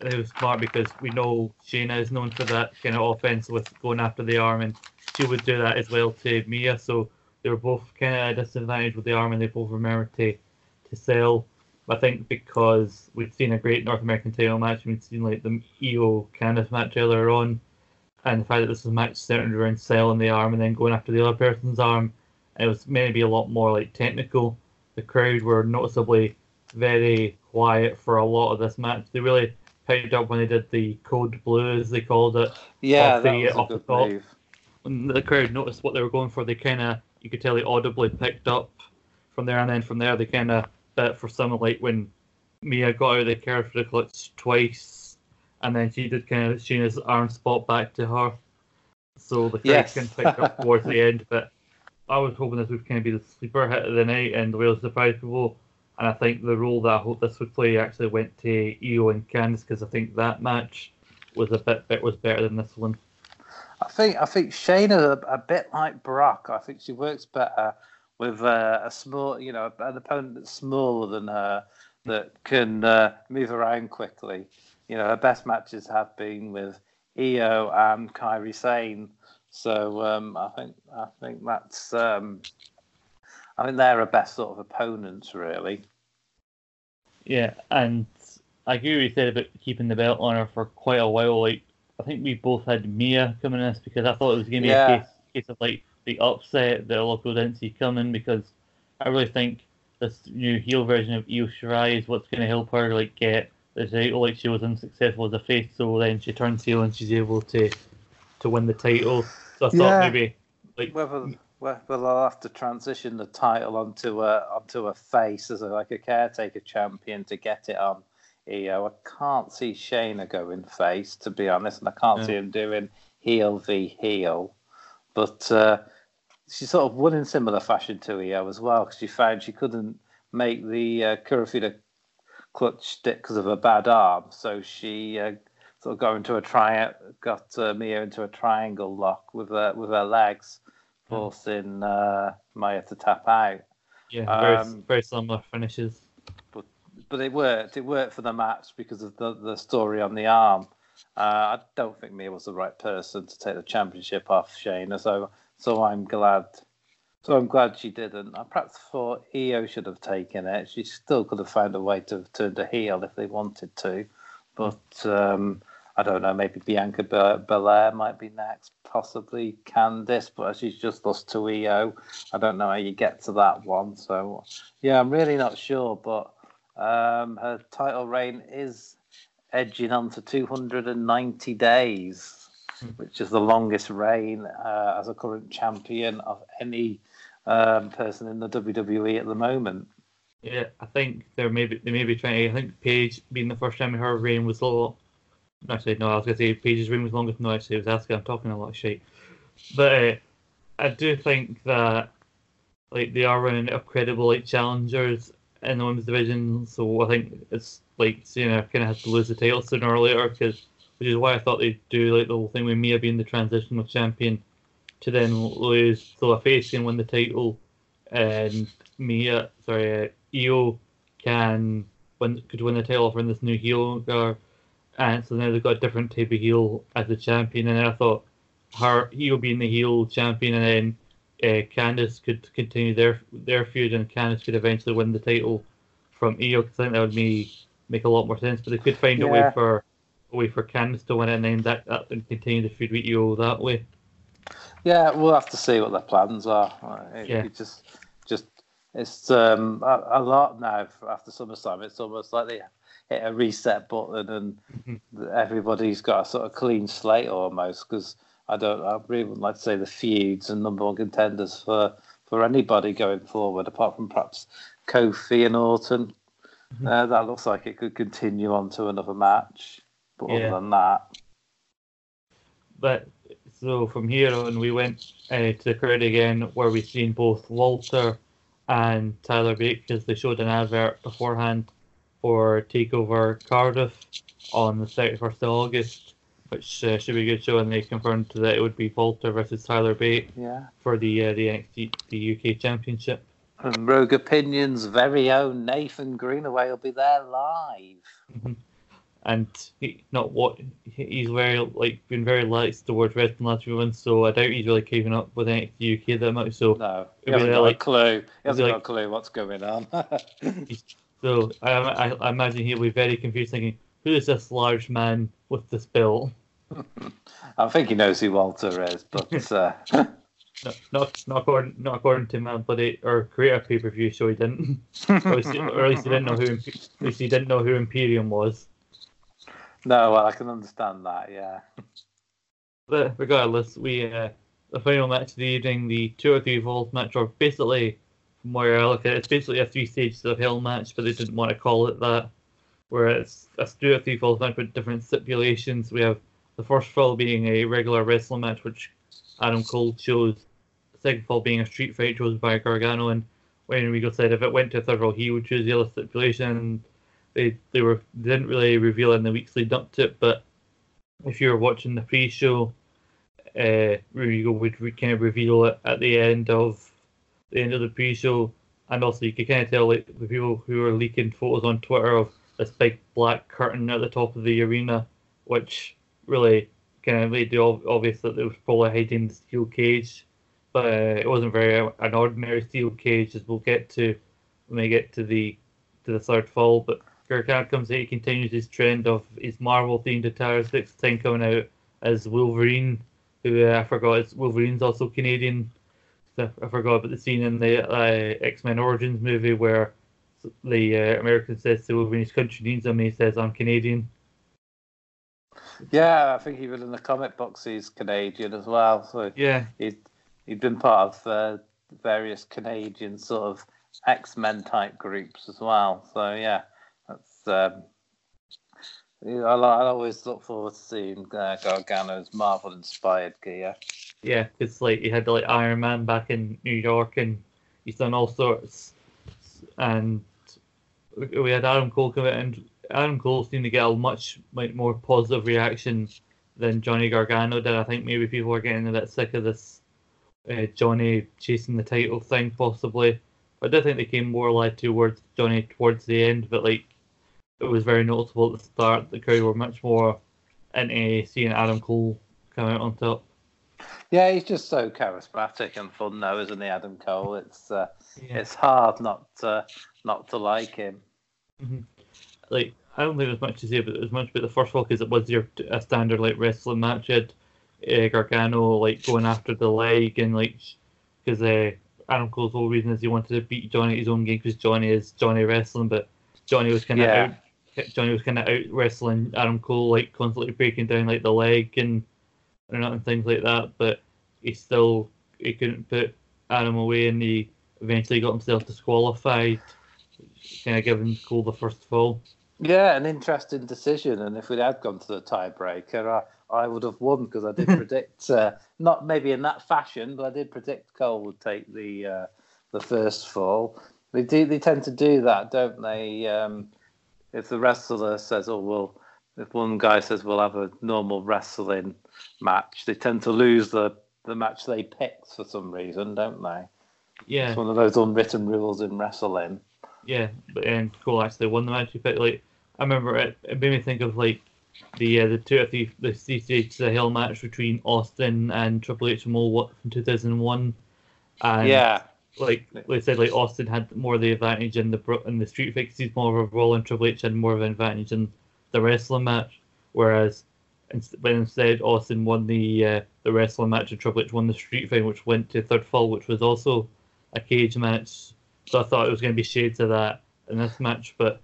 it was smart because we know Shayna is known for that kind of offense with going after the arm, and she would do that as well to Mia. So they were both kind of at a disadvantage with the arm, and they both remembered to to sell. I think because we'd seen a great North American title match, we'd seen like the Io Candice match earlier on, and the fact that this was a match centered around selling the arm and then going after the other person's arm, it was maybe a lot more like technical. The crowd were noticeably very quiet for a lot of this match. They really picked up when they did the code blue, as they called it. Yeah, off that the, was a good top. move. When the crowd noticed what they were going for, they kind of, you could tell they audibly picked up from there, and then from there they kind of bet for some like when Mia got out of the Kirifuda clutch twice, and then she did kind of Shayna's arm spot back to her. So the crowd yes. of picked up towards the end, but I was hoping this would kind of be the sleeper hit of the night and really surprise people and I think the role that I hope this would play actually went to Io and Candice because I think that match was a bit, bit was better than this one. I think I think Shayna a, a bit like Brock. I think she works better with uh, a small, you know, an opponent that's smaller than her that can uh, move around quickly. You know, her best matches have been with Io and Kairi Sane. So um, I think I think that's um, I think they're a best sort of opponents, really. Yeah, and I agree with you said about keeping the belt on her for quite a while. Like, I think we both had Mia coming in this because I thought it was going to be yeah. a case, case of like the upset that a of didn't see coming because I really think this new heel version of Io Shirai is what's going to help her like get the title. Like she was unsuccessful as a face, so then she turns heel and she's able to to win the title. So I thought yeah. maybe like whether well, well, I'll have to transition the title onto a onto a face as a, like a caretaker champion to get it on Io. I can't see Shayna going face, to be honest, and I can't yeah. see him doing heel v heel. But uh, she sort of won in similar fashion to Io as well, because she found she couldn't make the uh, Kirifuda clutch stick because of a bad arm, so she uh, sort of got into a tri- got uh, Mia into a triangle lock with her with her legs forcing uh, Maya to tap out. Yeah, very, um, very similar finishes. But but it worked. It worked for the match because of the, the story on the arm. Uh, I don't think Mia was the right person to take the championship off Shayna, so so I'm glad So I'm glad she didn't. I perhaps thought Io should have taken it. She still could have found a way to turn the heel if they wanted to, but um, I don't know. Maybe Bianca Belair might be next, possibly Candice, but she's just lost to Io. I don't know how you get to that one. So yeah, I'm really not sure, but um, her title reign is edging on to 290 days, hmm. which is the longest reign uh, as a current champion of any um, person in the WWE at the moment. Yeah, I think they're maybe they may be trying. I think Paige being the first time her reign was a lot. Actually, no, I was gonna say Paige's reign was longest. No, actually, it was Asuka. I'm talking a lot of shit. But uh, I do think that like they are running out of credible like challengers in the women's division. So I think it's like Shayna kind of has to lose the title sooner or later, because which is why I thought they'd do like the whole thing with Mia being the transitional champion to then lose so a face can win the title and Mia sorry uh, Io can win could win the title for this new heel guard and so now they've got a different type of heel as the champion and I thought her Io being the heel champion and then uh, Candice could continue their their feud and Candice could eventually win the title from Io because I think that would be make a lot more sense. But they could find yeah. a way for a way for Candice to win it and then that, that and continue the feud with Io that way. Yeah, we'll have to see what their plans are. It, yeah. It just, just it's um, a, a, lot now after SummerSlam. It's almost like they hit a reset button and mm-hmm. everybody's got a sort of clean slate almost. Because I don't, I really would like to say the feuds and number one contenders for for anybody going forward, apart from perhaps Kofi and Orton. Mm-hmm. Uh, that looks like it could continue on to another match. But yeah. other than that, but so from here on, we went uh, to the crowd again, where we've seen both Walter and Tyler Bate because they showed an advert beforehand for Takeover Cardiff on the 31st of August, which uh, should be a good show. And they confirmed that it would be Walter versus Tyler Bate yeah. for the uh, the NXT the UK Championship. And Rogue Opinions' very own Nathan Greenaway will be there live. Mm-hmm and he, not what he's very like been very lax towards wrestling last few months, so I doubt he's really keeping up with NXT UK that much. So no, he hasn't got like, a clue. He hasn't got like, a clue what's going on. so I, I, I imagine he'll be very confused, thinking, "Who is this large man with this bill?" I think he knows who Walter is, but. Uh... No, not not according not according to my bloody or creator pay per view show he didn't, or, at least, or at least he didn't know who at least he didn't know who Imperium was. No, well, I can understand that. Yeah. But regardless, we uh, the final match of the evening, the two or three falls match, or basically, from where I look at it, it's basically a three stages of hell match, but they didn't want to call it that. Where it's a two or three falls match with different stipulations. We have the first fall being a regular wrestling match, which Adam Cole chose. The second fall being a street fight chosen by Gargano, and when Regal said if it went to a third fall, he would choose the other stipulation they they were they didn't really reveal in the weeks lead up to it, but if you were watching the pre-show, uh, would kind of reveal it at the end of the end of the pre-show, and also you could kind of tell like the people who were leaking photos on Twitter of this big black curtain at the top of the arena, which really kind of made it obvious that it was probably hiding the steel cage, but uh, it wasn't very uh, an ordinary steel cage, as we'll get to when we get to the to the third fall. But Gargano comes out, he continues his trend of his Marvel themed attire, sixth time coming out as Wolverine, who uh, I forgot Wolverine's also Canadian. I forgot about the scene in the uh, X Men Origins movie where the uh, American says to Wolverine, his country needs him, he says, I'm Canadian. Yeah, I think even in the comic books he's Canadian as well. So yeah, he'd he'd been part of uh, various Canadian sort of X Men type groups as well. So yeah, um, I, I always look forward to seeing uh, Gargano's Marvel inspired gear. Yeah, it's like he had like Iron Man back in New York, and he's done all sorts. And we had Adam Cole come in, and Adam Cole seemed to get a much like, more positive reaction than Johnny Gargano did. I think maybe people are getting a bit sick of this uh, Johnny chasing the title thing, possibly. But I did think they came more like towards Johnny towards the end, but like it was very noticeable at the start. The crowd were much more into seeing Adam Cole come out on top. Yeah, he's just so charismatic and fun now, isn't he, Adam Cole? It's uh, yeah. it's hard not to, not to like him. Mm-hmm. Like I don't think there's much to say about as much about the first one because it was your a standard like wrestling match. You had uh, Gargano like going after the leg and like because uh, Adam Cole's whole reason is he wanted to beat Johnny at his own game because Johnny is Johnny wrestling, but Johnny was kind of yeah. out. Johnny was kind of out wrestling Adam Cole, like constantly breaking down like the leg and and things like that. But he still he couldn't put Adam away, and he eventually got himself disqualified, kind of giving Cole the first fall. Yeah, an interesting decision. And if we had gone to the tiebreaker, I, I would have won because I did predict, uh, not maybe in that fashion, but I did predict Cole would take the uh, the first fall. They do. They tend to do that, don't they? Um, if the wrestler says, "Oh well," if one guy says, "We'll have a normal wrestling match," they tend to lose the the match they picked for some reason, don't they? Yeah, it's one of those unwritten rules in wrestling. Yeah, but and Cole actually won the match. He picked like I remember it, it made me think of like the uh, the two of the the CCH the Hell match between Austin and Triple H and Mo in 2001. And yeah, like they said, like Austin had more of the advantage in the in the street fight. He's more of a brawl, and Triple H had more of an advantage in the wrestling match. Whereas, but instead Austin won the uh, the wrestling match, and Triple H won the street fight, which went to third fall, which was also a cage match. So I thought it was going to be shades of that in this match, but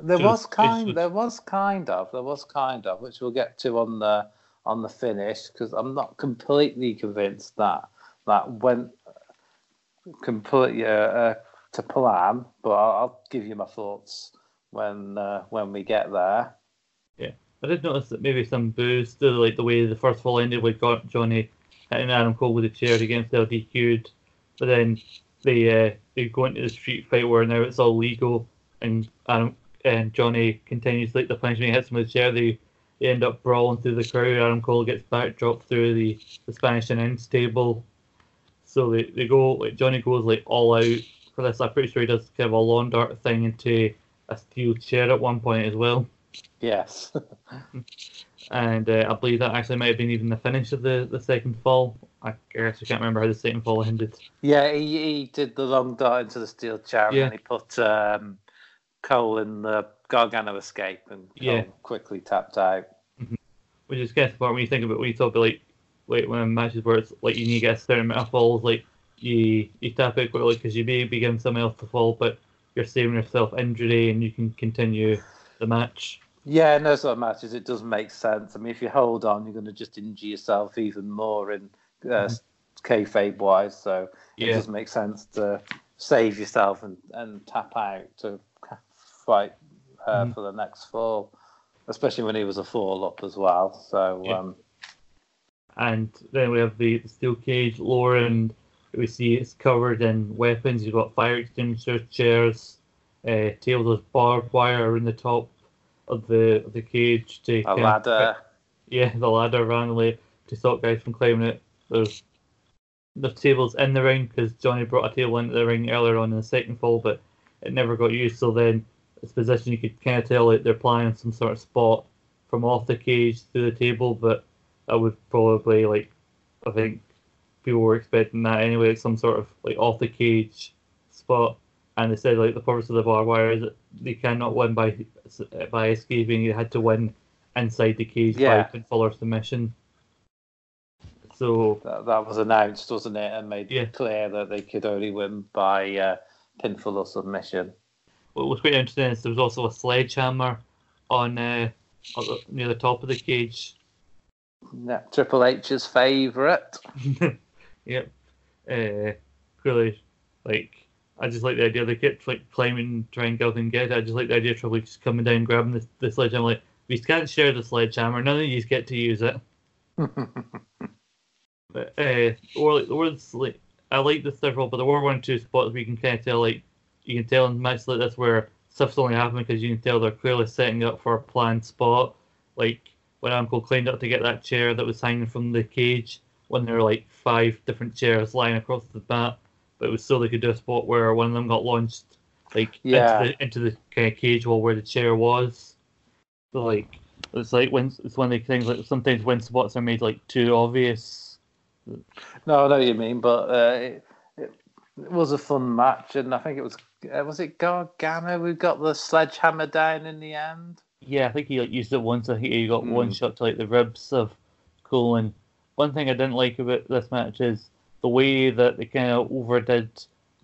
there was kind, there was kind of, there was kind of, which we'll get to on the on the finish because I'm not completely convinced that that went completely uh, uh, to plan, but I'll, I'll, give you my thoughts when uh, when we get there. Yeah, I did notice that maybe some boost to like the way the first fall ended with got Johnny hitting Adam Cole with a chair against LDQ'd, but then they uh, they go into the street fight where now it's all legal and Adam and Johnny continues like the punishment he hits him with a chair. They, they end up brawling through the crowd. Adam Cole gets backdropped through the, the Spanish announce table. So they, they go like Johnny goes like all out for this. I'm pretty sure he does kind of a lawn dart thing into a steel chair at one point as well. Yes. and uh, I believe that actually might have been even the finish of the, the second fall. I guess I can't remember how the second fall ended. Yeah, he, he did the lawn dart into the steel chair yeah. and he put um, Cole in the Gargano escape and Cole yeah. quickly tapped out. Mm-hmm. Which is kind of part when you think about when you talk about like like when matches where it's like you need to get a certain amount of falls, like you you tap out quickly because you may be giving someone else to fall, but you're saving yourself injury and you can continue the match. Yeah, no sort of matches, it does make sense. I mean, if you hold on, you're going to just injure yourself even more in uh, mm-hmm. kayfabe wise. So it yeah. does make sense to save yourself and, and tap out to fight uh, mm. for the next fall, especially when he was a fall up as well. So. Yeah. Um, and then we have the, the steel cage lower, and we see it's covered in weapons. You've got fire extinguisher chairs, uh, tails of barbed wire around the top of the of the cage to a ladder. Of, yeah, the ladder randomly to stop guys from climbing it. There's the tables in the ring because Johnny brought a table into the ring earlier on in the second fall, but it never got used. So then its position, you could kind of tell like they're planning some sort of spot from off the cage to the table, but that would probably like I think people were expecting that anyway, some sort of like off the cage spot. And they said like the purpose of the barbed wire is that they cannot win by by escaping. They had to win inside the cage yeah. by pinfall or submission. So that, that, was announced, wasn't it, and made yeah. clear that they could only win by uh, pinfall or submission what was quite interesting is there was also a sledgehammer on uh, near the top of the cage. Yeah, Triple H's favourite. yep. Uh, clearly, like I just like the idea they kept like climbing, trying to go and get it. I just like the idea of H just coming down, grabbing the, the sledgehammer. Like, we can't share the sledgehammer. None of you get to use it. but uh, or like the words like I like the several, but there were one or two spots where you can kind of tell like you can tell in matches like this where stuff's only happening because you can tell they're clearly setting up for a planned spot. Like when Uncle climbed up to get that chair that was hanging from the cage, when there were like five different chairs lying across the mat, but it was so they could do a spot where one of them got launched like yeah. into, the, into the kind of cage wall where the chair was. So like it's like when it's one of the things like sometimes when spots are made like too obvious, No, I know what you mean, but uh, it, it, it, was a fun match, and I think it was uh, was it Gargano who got the sledgehammer down in the end. Yeah, I think he like, used it once. I think he got mm. one shot to like the ribs of Cole. And one thing I didn't like about this match is the way that they kind of overdid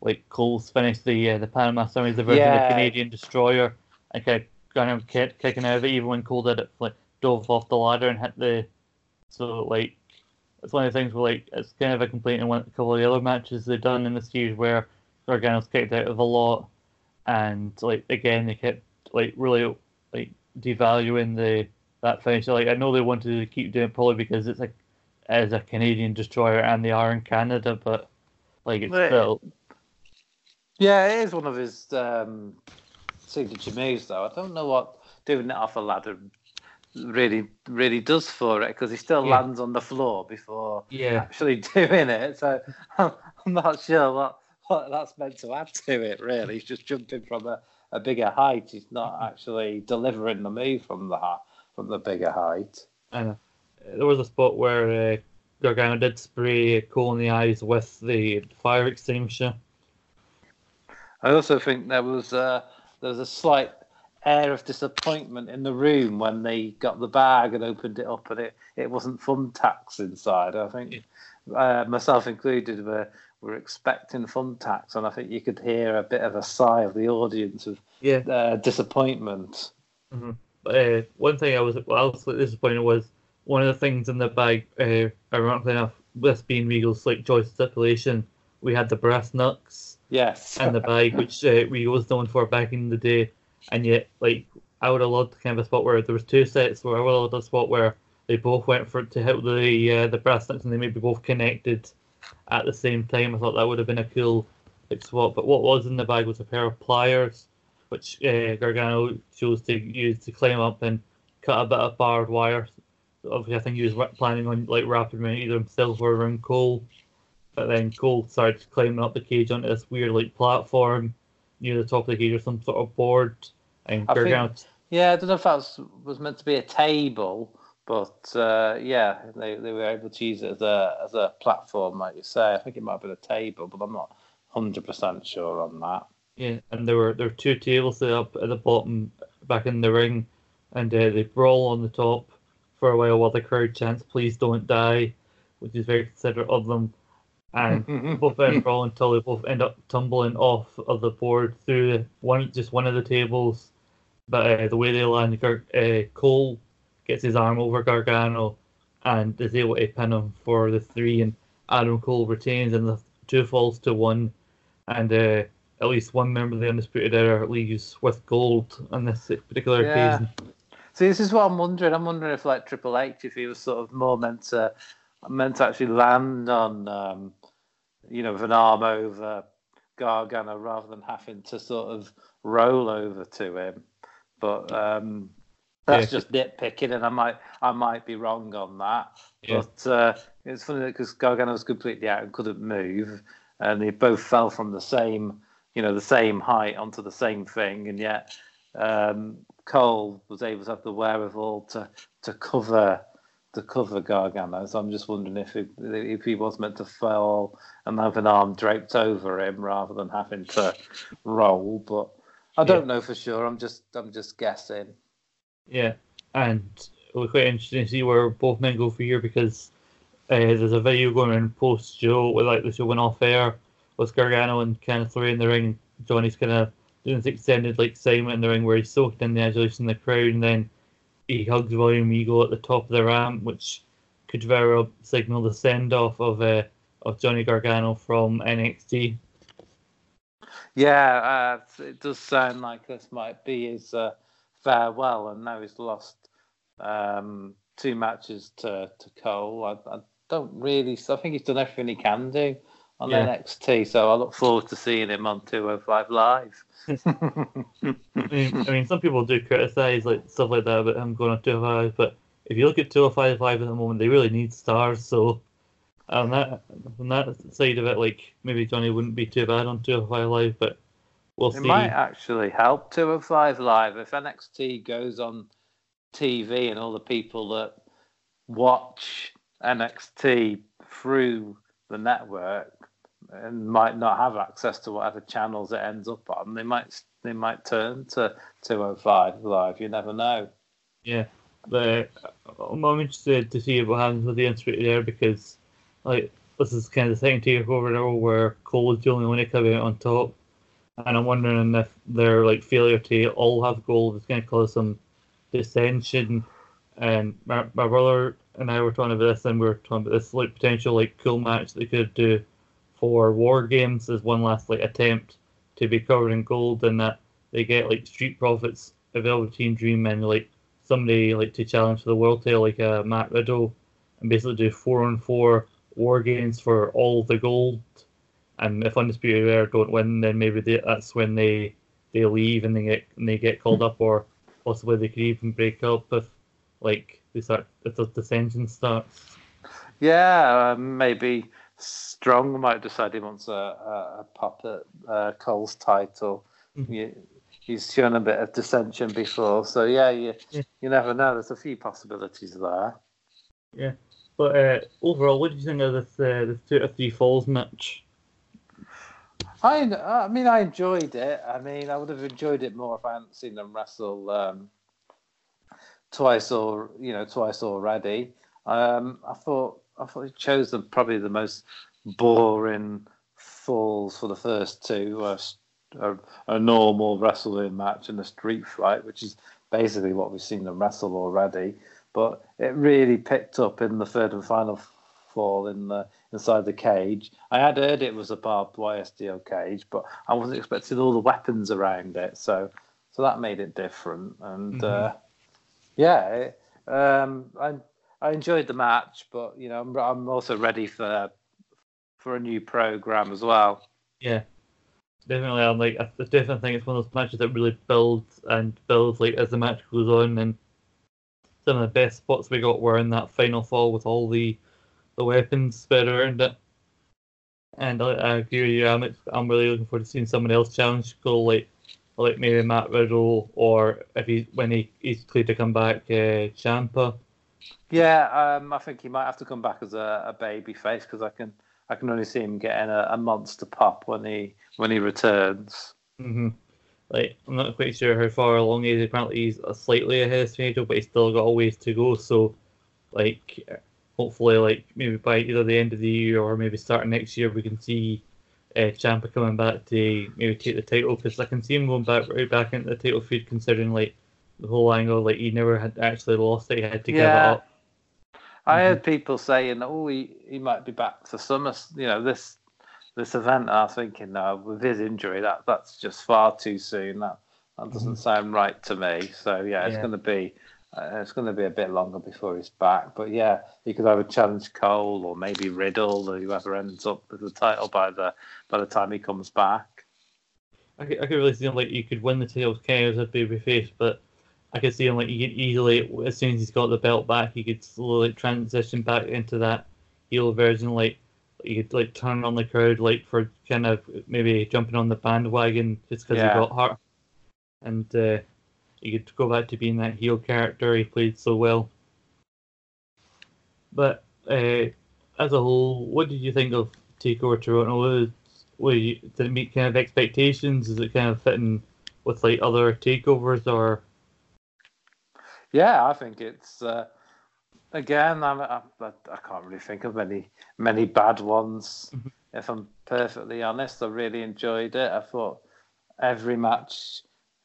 like Cole's finish the uh, the Panama Sunrise version yeah. of the Canadian Destroyer and kind of kind of kicking out of it even when Cole did it like dove off the ladder and hit the so like it's one of the things where like it's kind of a complaint in one, a couple of the other matches they've done in the series where Gargano's kicked out of a lot and like again they kept like really like devaluing the that finish. Like I know they wanted to keep doing it probably because it's like as a Canadian destroyer and they are in Canada, but like it's still. Yeah, it is one of his um, signature moves, though. I don't know what doing it off a ladder really really does for it because he still yeah. lands on the floor before yeah. actually doing it. So I'm, I'm not sure what, what that's meant to add to it. Really, he's just jumping from a, a bigger height. He's not mm-hmm. actually delivering the move from the from the bigger height. And there was a spot where uh, Gargano did spray Cole in the eyes with the fire extinguisher. I also think there was a, there was a slight air of disappointment in the room when they got the bag and opened it up and it, it wasn't thumbtacks inside. I think uh, myself included were were expecting thumbtacks and I think you could hear a bit of a sigh of the audience of yeah. uh, disappointment. Mm-hmm. Uh, one thing I was well, disappointed was one of the things in the bag. Uh, ironically enough, this being Regal's like choice stipulation, we had the brass knucks. Yes. and the bag, which uh, Regal was known for back in the day and yet like I would have loved kind of a spot where there was two sets where I would have loved a spot where they both went for to hit the uh, the brass knucks and they maybe both connected at the same time. I thought that would have been a cool like swap. But what was in the bag was a pair of pliers, which uh, Gargano chose to use to climb up and cut a bit of barbed wire. Obviously, I think he was planning on like wrapping around either himself or around Cole. But then Cole started climbing up the cage onto this weird like platform near the top of the cage or some sort of board. And I think, yeah, I don't know if that was, was meant to be a table, but uh, yeah, they, they were able to use it as a as a platform, like you say. I think it might have been a table, but I'm not hundred percent sure on that. Yeah, and there were there were two tables set up at the bottom, back in the ring, and uh, they brawl on the top for a while while the crowd chants "Please don't die," which is very considerate of them and both end brawl until they both end up tumbling off of the board through one just one of the tables. But uh, the way they land, uh, Cole gets his arm over Gargano and is able to pin him for the three, and Adam Cole retains, and the two falls to one, and uh, at least one member of the Undisputed Era leaves with gold on this particular yeah. occasion. See, this is what I'm wondering. I'm wondering if, like Triple H, if he was sort of more meant to meant to actually land on um, you know, with an arm over Gargano rather than having to sort of roll over to him. But um, that's yeah. just nitpicking, and I might I might be wrong on that. Yeah. But uh, it's funny because Gargano was completely out and couldn't move, and they both fell from the same you know the same height onto the same thing, and yet um, Cole was able to have the wherewithal to to cover to cover Gargano. So I'm just wondering if he, if he was meant to fall and have an arm draped over him rather than having to roll. But I don't yeah. know for sure. I'm just I'm just guessing. Yeah, and it'll be quite interesting to see where both men go for here because uh, there's a video going on post Joe with like the show went off air with Gargano and of three in the ring. Johnny's kind of doing this extended like segment in the ring where he's soaked in the adulation in the crowd and then he hugs William Regal at the top of the ramp, which could very well signal the send off of uh, of Johnny Gargano from NXT. Yeah, uh, it does sound like this might be his uh, farewell, and now he's lost um, two matches to to Cole. I, I, don't really. I think he's done everything he can do on yeah. NXT, so I look forward to seeing him on 205 Live. I, mean, I mean, some people do criticize like stuff like that about him going on 205, but if you look at 205 Live at the moment, they really need stars. So on that on that side of it, like maybe Johnny wouldn't be too bad on 205 Live, but we'll it see. It might actually help 205 Live if NXT goes on TV and all the people that watch NXT through the network and might not have access to whatever channels it ends up on, they might they might turn to 205 live. You never know. Yeah, but I'm interested to see what happens with the Undisputed Era because, like, this is kind of the second takeover now where Cole is the only one to come out on top, and I'm wondering if their like failure to all have gold is going to cause some dissension. And my, my brother and I were talking about this, and we were talking about this like potential like cool match they could do for War Games as one last like attempt to be covered in gold, and that they get like Street Profits, a Velveteen Dream, and like somebody like to challenge for the world title, like a uh, Matt Riddle, and basically do four on four War Games for all the gold. And if Undisputed Era don't win, then maybe they, that's when they they leave and they get and they get called up, or possibly they could even break up if like they start if the dissension starts. Yeah, uh, maybe Strong might decide he wants a, a, a pop at uh, Cole's title. Mm-hmm. You, he's shown a bit of dissension before, so yeah, you yeah. you never know. There's a few possibilities there. Yeah, but uh, overall, what do you think of this uh, this two or three falls match? I I mean, I enjoyed it. I mean, I would have enjoyed it more if I hadn't seen them wrestle um, twice or you know twice already. Um, I thought I thought he chose the, probably the most boring falls for the first two. Uh, a, a, normal wrestling match and a street fight, which is basically what we've seen them wrestle already. But it really picked up in the third and final fall in the inside the cage. I had heard it was a barbed wire steel cage, but I wasn't expecting all the weapons around it. So so that made it different. And mm-hmm. uh, yeah, it, um, I I enjoyed the match, but you know, I'm, I'm also ready for for a new program as well. Yeah, definitely. I'm like, I definitely think it's one of those matches that really builds and builds like as the match goes on, and some of the best spots we got were in that final fall with all the the weapons spread around it. And I, I agree with you. I'm I'm really looking forward to seeing someone else challenge Cole, like like maybe Matt Riddle, or if he when he he's cleared to come back, uh, Ciampa. Yeah, um, I think he might have to come back as a, a baby face because I can I can only see him getting a, a monster pop when he when he returns. Mm-hmm. Like I'm not quite sure how far along he is. Apparently he's slightly ahead of schedule, but he's still got a ways to go. So, like, hopefully, like maybe by either the end of the year or maybe starting next year, we can see uh, Ciampa coming back to maybe take the title because I can see him going back right back into the title feud, considering like the whole angle, like he never had actually lost it, he had to yeah. give it up. I mm-hmm. heard people saying, "Oh, he, he might be back for summer." You know, this this event. I was thinking, no, with his injury, that that's just far too soon. That that doesn't mm-hmm. sound right to me. So yeah, it's yeah. going to be uh, it's going to be a bit longer before he's back. But yeah, he could either challenge Cole or maybe Riddle or whoever ends up with the title by the by the time he comes back. I could, I could really see him like he could win the title of as a babyface, but I could see him like he could easily, as soon as he's got the belt back, he could slowly transition back into that heel version. Like he could like turn on the crowd, like for kind of maybe jumping on the bandwagon just because yeah. he got hurt, and uh, he could go back to being that heel character he played so well. But uh, as a whole, what did you think of Takeover Toronto? Was, was you, did it meet kind of expectations? Is it kind of fitting with like other takeovers or? Yeah, I think it's uh, again. I'm, I, I can't really think of many many bad ones. Mm-hmm. If I'm perfectly honest, I really enjoyed it. I thought every match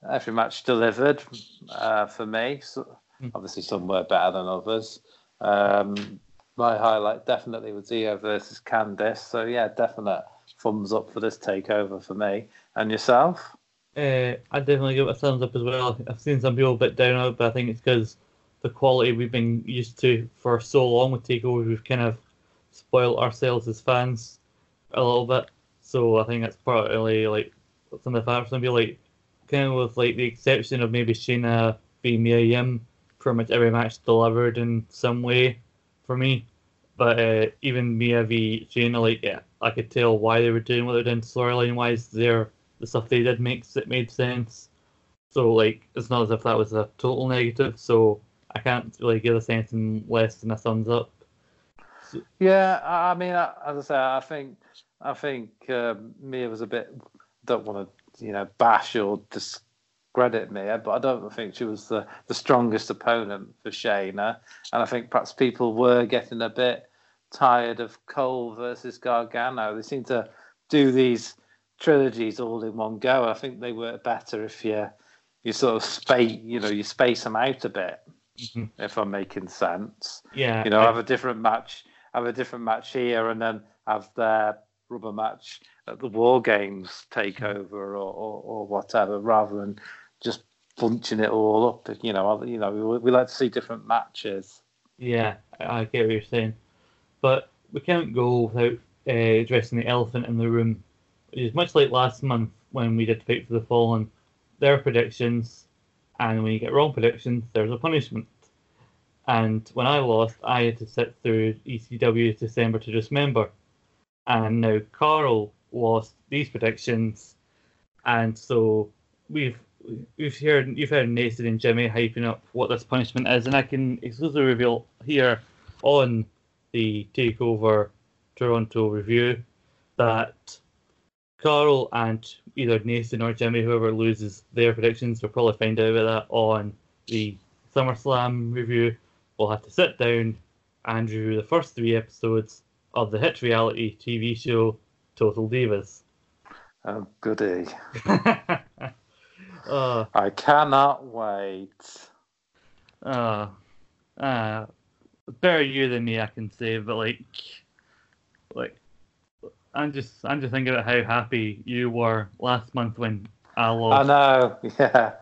every match delivered uh, for me. So, mm. Obviously, some were better than others. Um, my highlight definitely was Io versus Candice. So yeah, definite thumbs up for this takeover for me. And yourself? Uh, I definitely give it a thumbs up as well. I've seen some people a bit down on it, but I think it's because the quality we've been used to for so long with Takeover, we've kind of spoiled ourselves as fans a little bit. So I think that's partly like some of the factors. Maybe like kind of with like the exception of maybe Shayna v Mia Yim, pretty much every match delivered in some way for me. But uh, even Mia v Shayna, like yeah, I could tell why they were doing what they're doing storyline wise. There, the stuff they did makes it made sense. So like, it's not as if that was a total negative. So I can't really give a anything less than a thumbs up. Yeah, I mean, as I say, I think I think um, Mia was a bit. Don't want to, you know, bash or discredit Mia, but I don't think she was the, the strongest opponent for Shayna, and I think perhaps people were getting a bit tired of Cole versus Gargano. They seem to do these trilogies all in one go. I think they work better if you you sort of space, you know, you space them out a bit. Mm-hmm. If I'm making sense, yeah. You know, I, have a different match, have a different match here, and then have their rubber match at the War Games takeover or, or, or whatever, rather than just bunching it all up. You know, you know, we, we like to see different matches. Yeah, I get what you're saying, but we can't go without uh, addressing the elephant in the room. It's much like last month when we did the Fight for the Fallen. Their predictions, and when you get wrong predictions, there's a punishment. And when I lost, I had to sit through ECW December to Dismember. And now Carl lost these predictions, and so we've we've heard you've heard Nathan and Jimmy hyping up what this punishment is, and I can exclusively reveal here on the Takeover Toronto review that Carl and either Nathan or Jimmy, whoever loses their predictions, will probably find out about that on the SummerSlam review. We'll have to sit down and review the first three episodes of the hit reality TV show Total Divas. Oh, goody. uh, I cannot wait. Uh, uh, better you than me, I can say, but like, like, I'm just, I'm just thinking about how happy you were last month when I lost. I know, yeah.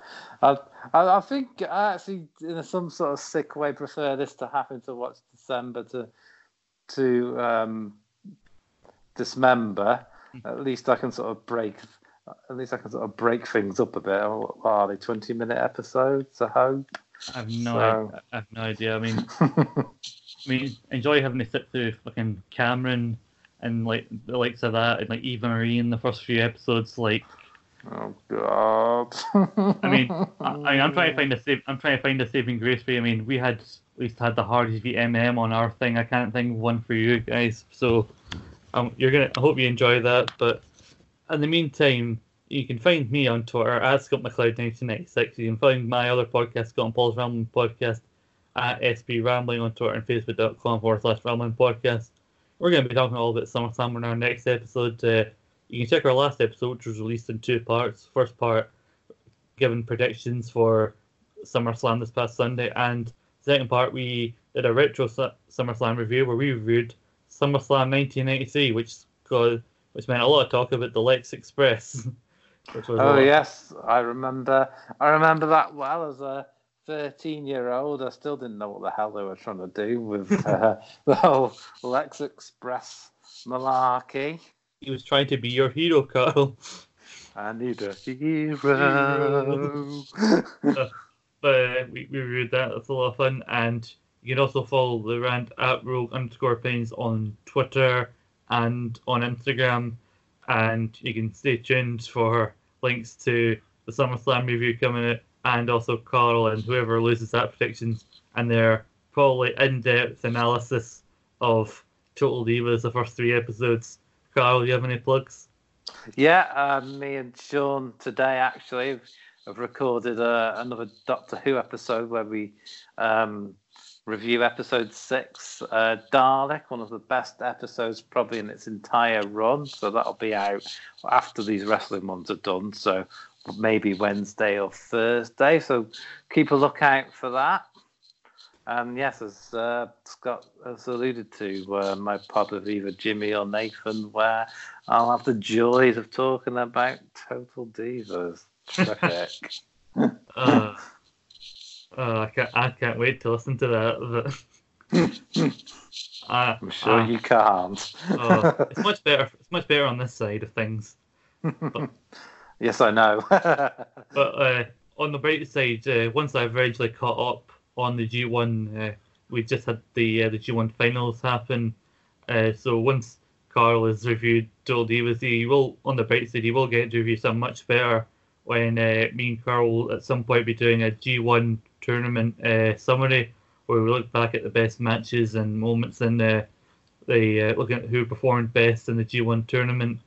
I, I, I think I actually, in some sort of sick way, prefer this to happen to watch December to, to um, dismember. Hmm. At least I can sort of break at least I can sort of break things up a bit. What are they? Twenty minute episodes? I hope. I have no, so... idea. I have no idea. I mean, I mean, enjoy having to sit through fucking Cameron and like the likes of that, and like Eva Marie in the first few episodes. Like, oh god. I mean, I, I, mean, I'm trying to find a save. I'm trying to find a saving grace for you. I mean, we had at least had the Hardys v MM on our thing. I can't think of one for you guys. So, um, you're gonna. I hope you enjoy that. But in the meantime, you can find me on Twitter at ScottMcLeod1996. You can find my other podcast, Scott and Paul's Rambling Podcast, at SB Rambling on Twitter and Facebook.com forward slash Rambling Podcast. We're going to be talking all about SummerSlam in our next episode. Uh, you can check our last episode, which was released in two parts. First part, giving predictions for SummerSlam this past Sunday, and second part, we did a retro SummerSlam review where we reviewed SummerSlam 1993, which got, which meant a lot of talk about the Lex Express. oh yes, I remember. I remember that well as a thirteen-year-old. I still didn't know what the hell they were trying to do with uh, the whole Lex Express malarkey. He was trying to be your hero, Carl. I need a hero. uh, but uh, we, we reviewed that. That's a lot of fun. And you can also follow the rant at Rogue underscore Pains on Twitter and on Instagram and you can stay tuned for links to the SummerSlam review coming out, and also Carl and whoever loses that predictions and their probably in-depth analysis of Total Divas, the first three episodes. Carl, do you have any plugs? Yeah, uh, me and Sean today actually have recorded uh, another Doctor Who episode where we um, review episode six, uh, Dalek, one of the best episodes probably in its entire run. So that'll be out after these wrestling ones are done. So maybe Wednesday or Thursday. So keep a lookout for that. And yes, as uh, Scott has alluded to, uh, my pod with either Jimmy or Nathan, where I'll have the joys of talking about Total Divas. Terrific. uh. Oh, I can't! I can't wait to listen to that. I, I'm sure I, you can't. oh, it's much better. It's much better on this side of things. But, yes, I know. but uh, on the bright side, uh, once I've eventually caught up on the G1, uh, we just had the uh, the G1 finals happen. Uh, so once Carl has reviewed Total Divas, he will on the bright side he will get to review some much better when uh, me and Carl will at some point be doing a G1 tournament summary where we look back at the best matches and moments in the the looking at who performed best in the G1 tournament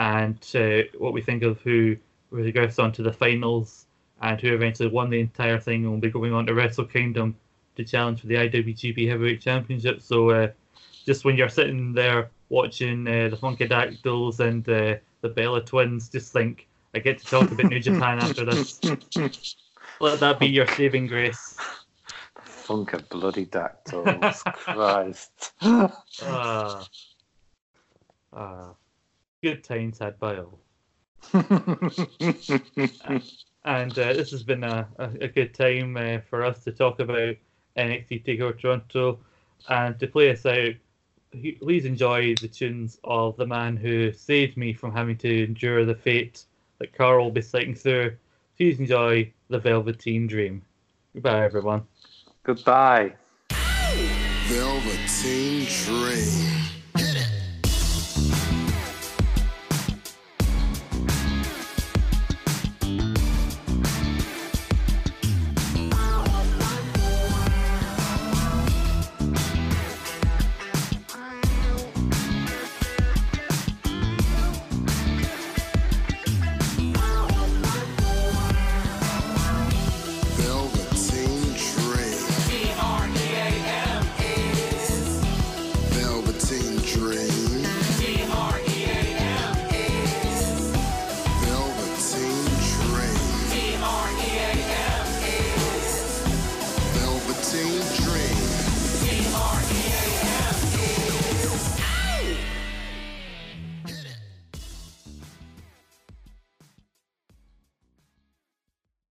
and uh, what we think of who regressed on to the finals and who eventually won the entire thing and will be going on to Wrestle Kingdom to challenge for the IWGP Heavyweight Championship. So uh, just when you're sitting there watching uh, the Funkadactyls and uh, the Bella Twins, just think, I get to talk about New Japan after this. Let that be your saving grace. Funka bloody dactyls, Christ. Ah, ah, good times had by all. and uh, this has been a, a, a good time uh, for us to talk about NXT Takeover Toronto and to play us out. Please enjoy the tunes of the man who saved me from having to endure the fate that Carl will be cycling through. Please enjoy the Velveteen Dream. Goodbye, everyone. Goodbye. Velveteen Dream.